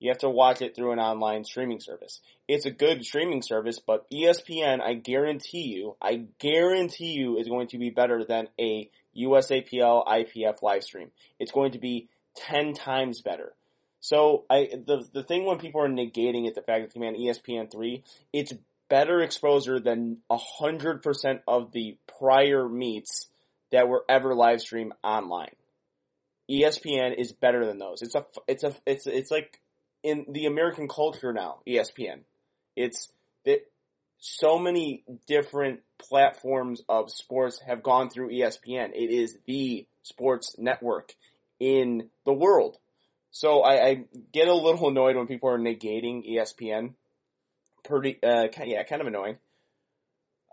You have to watch it through an online streaming service. It's a good streaming service, but ESPN, I guarantee you, I guarantee you is going to be better than a USAPL IPF live stream. It's going to be 10 times better. So I, the, the thing when people are negating it, the fact that on ESPN 3, it's better exposure than 100% of the prior meets that were ever live streamed online. ESPN is better than those. It's a, it's a, it's, it's like in the American culture now, ESPN. It's that so many different platforms of sports have gone through ESPN. It is the sports network in the world. So I, I get a little annoyed when people are negating ESPN. Pretty, uh, yeah, kind of annoying.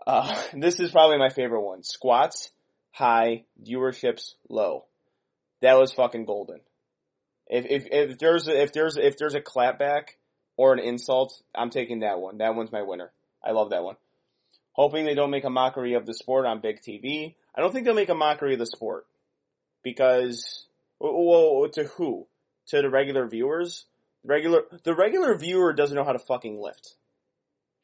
Uh, this is probably my favorite one. Squats, high, viewerships, low. That was fucking golden. If if if there's a, if there's if there's a clapback or an insult, I'm taking that one. That one's my winner. I love that one. Hoping they don't make a mockery of the sport on big TV. I don't think they'll make a mockery of the sport because well, to who? To the regular viewers? Regular the regular viewer doesn't know how to fucking lift.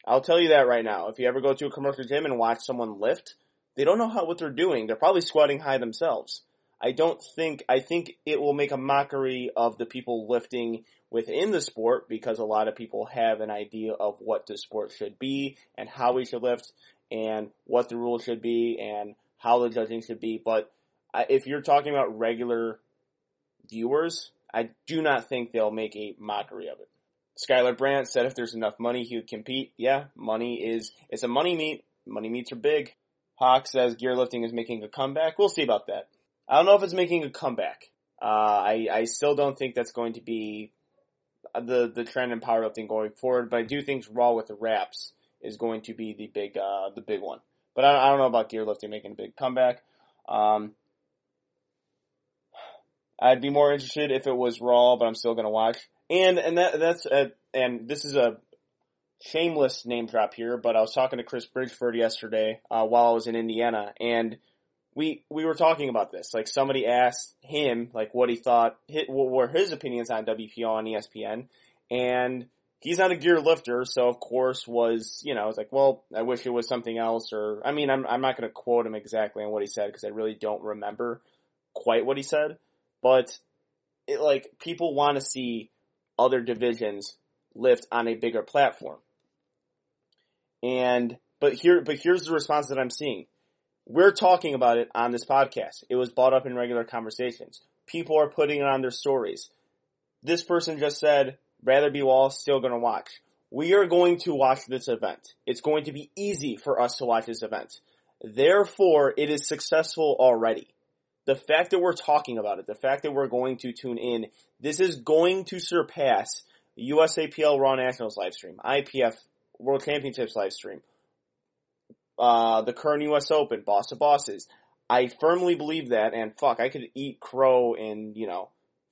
I'll tell you that right now. If you ever go to a commercial gym and watch someone lift, they don't know how what they're doing. They're probably squatting high themselves. I don't think, I think it will make a mockery of the people lifting within the sport because a lot of people have an idea of what the sport should be and how we should lift and what the rules should be and how the judging should be. But if you're talking about regular viewers, I do not think they'll make a mockery of it. Skylar Brandt said if there's enough money, he would compete. Yeah, money is, it's a money meet. Money meets are big. Hawk says gearlifting is making a comeback. We'll see about that. I don't know if it's making a comeback. Uh, I, I still don't think that's going to be the, the trend in powerlifting going forward, but I do think Raw with the wraps is going to be the big, uh, the big one. But I, I don't know about gearlifting making a big comeback. Um, I'd be more interested if it was Raw, but I'm still gonna watch. And, and that, that's, a, and this is a shameless name drop here, but I was talking to Chris Bridgeford yesterday, uh, while I was in Indiana, and we we were talking about this. Like somebody asked him like what he thought, what were his opinions on WPO on ESPN, and he's not a gear lifter, so of course was you know was like, well, I wish it was something else, or I mean, I'm I'm not going to quote him exactly on what he said because I really don't remember quite what he said, but it like people want to see other divisions lift on a bigger platform, and but here but here's the response that I'm seeing we're talking about it on this podcast. It was brought up in regular conversations. People are putting it on their stories. This person just said, rather be raw, still gonna watch. We are going to watch this event. It's going to be easy for us to watch this event. Therefore, it is successful already. The fact that we're talking about it, the fact that we're going to tune in, this is going to surpass USAPL Raw Nationals live stream, IPF World Championships live stream, uh, the current U.S. Open, boss of bosses. I firmly believe that, and fuck, I could eat crow in, you know,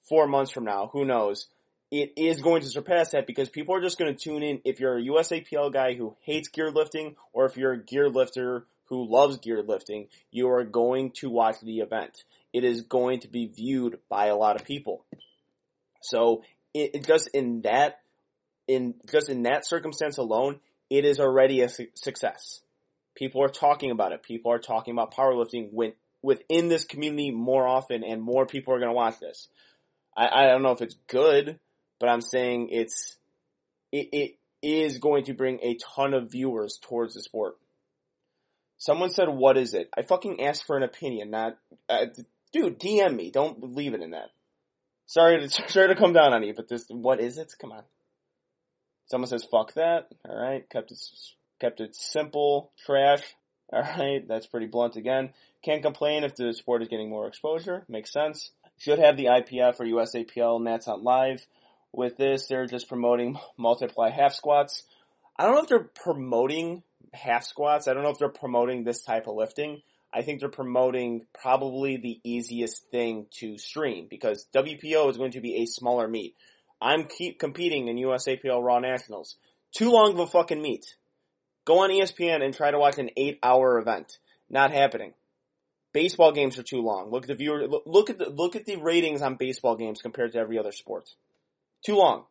four months from now, who knows. It is going to surpass that because people are just going to tune in if you're a USAPL guy who hates gear lifting or if you're a gear lifter who loves geared lifting, you are going to watch the event. It is going to be viewed by a lot of people. So it, it just in that, in just in that circumstance alone, it is already a su- success. People are talking about it. People are talking about powerlifting within this community more often and more people are going to watch this. I, I don't know if it's good, but I'm saying it's, it, it is going to bring a ton of viewers towards the sport. Someone said, what is it? I fucking asked for an opinion, not, uh, dude, DM me. Don't leave it in that. Sorry to, sorry to come down on you, but this, what is it? Come on. Someone says, fuck that. Alright, kept it, kept it simple, trash. Alright, that's pretty blunt again. Can't complain if the sport is getting more exposure. Makes sense. Should have the IPF or USAPL and that's live. With this, they're just promoting multiply half squats. I don't know if they're promoting half squats. I don't know if they're promoting this type of lifting. I think they're promoting probably the easiest thing to stream because WPO is going to be a smaller meet. I'm keep competing in USAPL Raw Nationals. Too long of a fucking meet. Go on ESPN and try to watch an eight hour event. Not happening. Baseball games are too long. Look at the viewer, look at the, look at the ratings on baseball games compared to every other sport. Too long.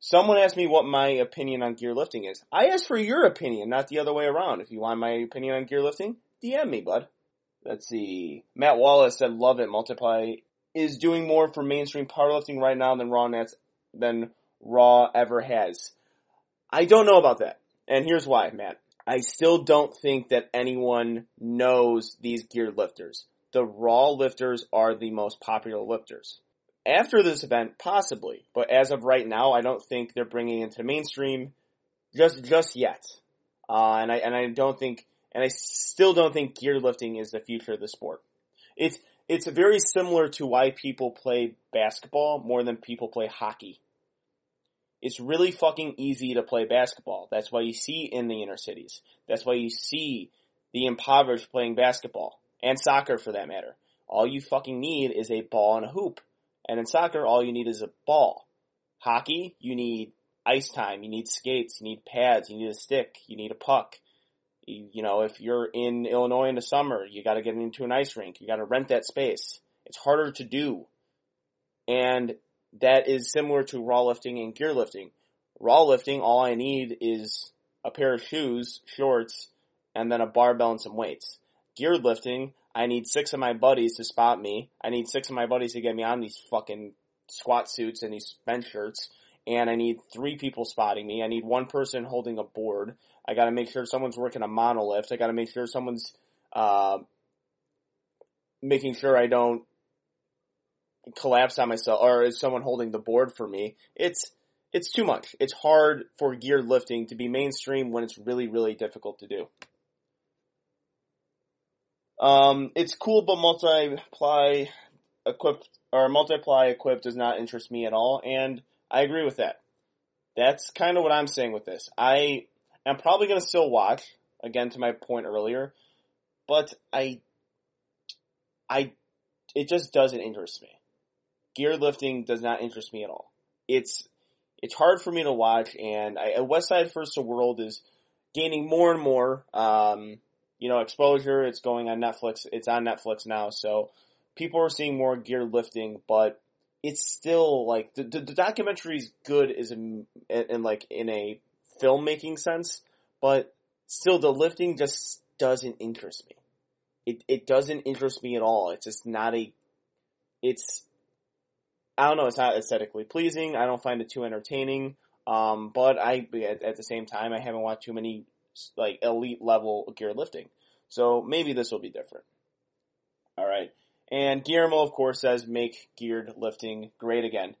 Someone asked me what my opinion on gear lifting is. I asked for your opinion, not the other way around. If you want my opinion on gear lifting, DM me, bud. Let's see. Matt Wallace said, love it. Multiply is doing more for mainstream powerlifting right now than Raw Nets, than Raw ever has. I don't know about that. And here's why, Matt. I still don't think that anyone knows these geared lifters. The Raw lifters are the most popular lifters. After this event, possibly, but as of right now, I don't think they're bringing into mainstream just just yet. Uh, and I and I don't think, and I still don't think gear lifting is the future of the sport. It's it's very similar to why people play basketball more than people play hockey. It's really fucking easy to play basketball. That's why you see in the inner cities. That's why you see the impoverished playing basketball and soccer for that matter. All you fucking need is a ball and a hoop. And in soccer, all you need is a ball. Hockey, you need ice time, you need skates, you need pads, you need a stick, you need a puck. You, you know, if you're in Illinois in the summer, you gotta get into an ice rink, you gotta rent that space. It's harder to do. And that is similar to raw lifting and gear lifting. Raw lifting, all I need is a pair of shoes, shorts, and then a barbell and some weights. Gear lifting, I need six of my buddies to spot me. I need six of my buddies to get me on these fucking squat suits and these bench shirts. And I need three people spotting me. I need one person holding a board. I gotta make sure someone's working a monolift. I gotta make sure someone's, uh, making sure I don't collapse on myself or is someone holding the board for me. It's, it's too much. It's hard for gear lifting to be mainstream when it's really, really difficult to do. Um, it's cool, but multiply equipped or multiply equipped does not interest me at all, and I agree with that. That's kind of what I'm saying with this. I am probably going to still watch again to my point earlier, but I, I, it just doesn't interest me. Gear lifting does not interest me at all. It's it's hard for me to watch, and I, Westside versus the World is gaining more and more. Um, you know, exposure. It's going on Netflix. It's on Netflix now, so people are seeing more gear lifting, but it's still like the, the, the documentary is good is in, in like in a filmmaking sense, but still the lifting just doesn't interest me. It it doesn't interest me at all. It's just not a. It's I don't know. It's not aesthetically pleasing. I don't find it too entertaining. Um, but I at, at the same time I haven't watched too many like elite level gear lifting. So maybe this will be different. All right. And Guillermo, of course, says make geared lifting great again.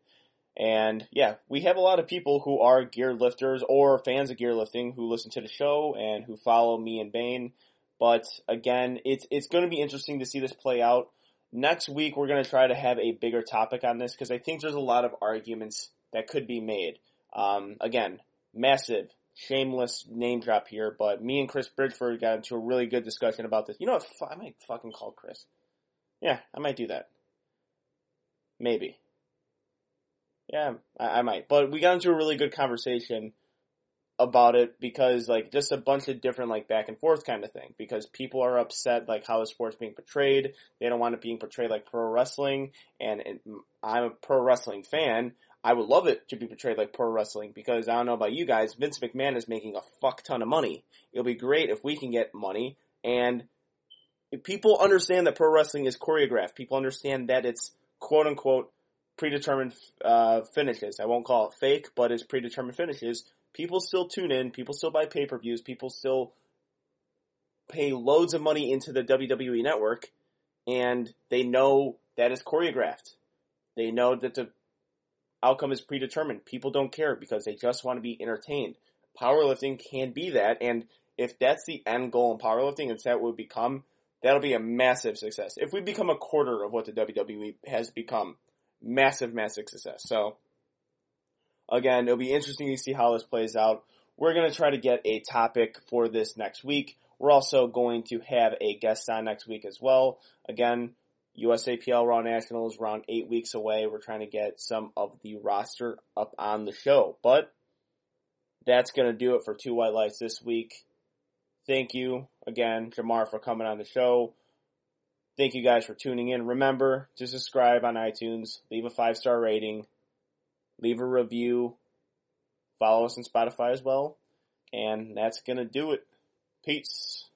And yeah, we have a lot of people who are gear lifters or fans of gear lifting who listen to the show and who follow me and Bane. But again, it's it's going to be interesting to see this play out. Next week, we're going to try to have a bigger topic on this because I think there's a lot of arguments that could be made. Um, again, massive shameless name drop here, but me and Chris Bridgeford got into a really good discussion about this. You know what? I might fucking call Chris. Yeah, I might do that. Maybe. Yeah, I, I might. But we got into a really good conversation about it because like just a bunch of different like back and forth kind of thing because people are upset like how the sport's being portrayed. They don't want it being portrayed like pro wrestling and, I'm a pro wrestling fan. I would love it to be portrayed like pro wrestling because I don't know about you guys, Vince McMahon is making a fuck ton of money. It'll be great if we can get money and people understand that pro wrestling is choreographed. People understand that it's quote unquote predetermined uh, finishes. I won't call it fake, but it's predetermined finishes. People still tune in. People still buy pay per views. People still pay loads of money into the WWE network, and they know that is choreographed. They know that the outcome is predetermined. People don't care because they just want to be entertained. Powerlifting can be that, and if that's the end goal in powerlifting, and that would become, that'll be a massive success. If we become a quarter of what the WWE has become, massive, massive success. So, again, it'll be interesting to see how this plays out. We're going to try to get a topic for this next week. We're also going to have a guest on next week as well. Again, USAPL Raw Nationals around eight weeks away. We're trying to get some of the roster up on the show. But that's going to do it for Two White Lights this week. Thank you again, Jamar, for coming on the show. Thank you guys for tuning in. Remember to subscribe on iTunes, leave a five star rating, leave a review, follow us on Spotify as well. And that's going to do it. Peace.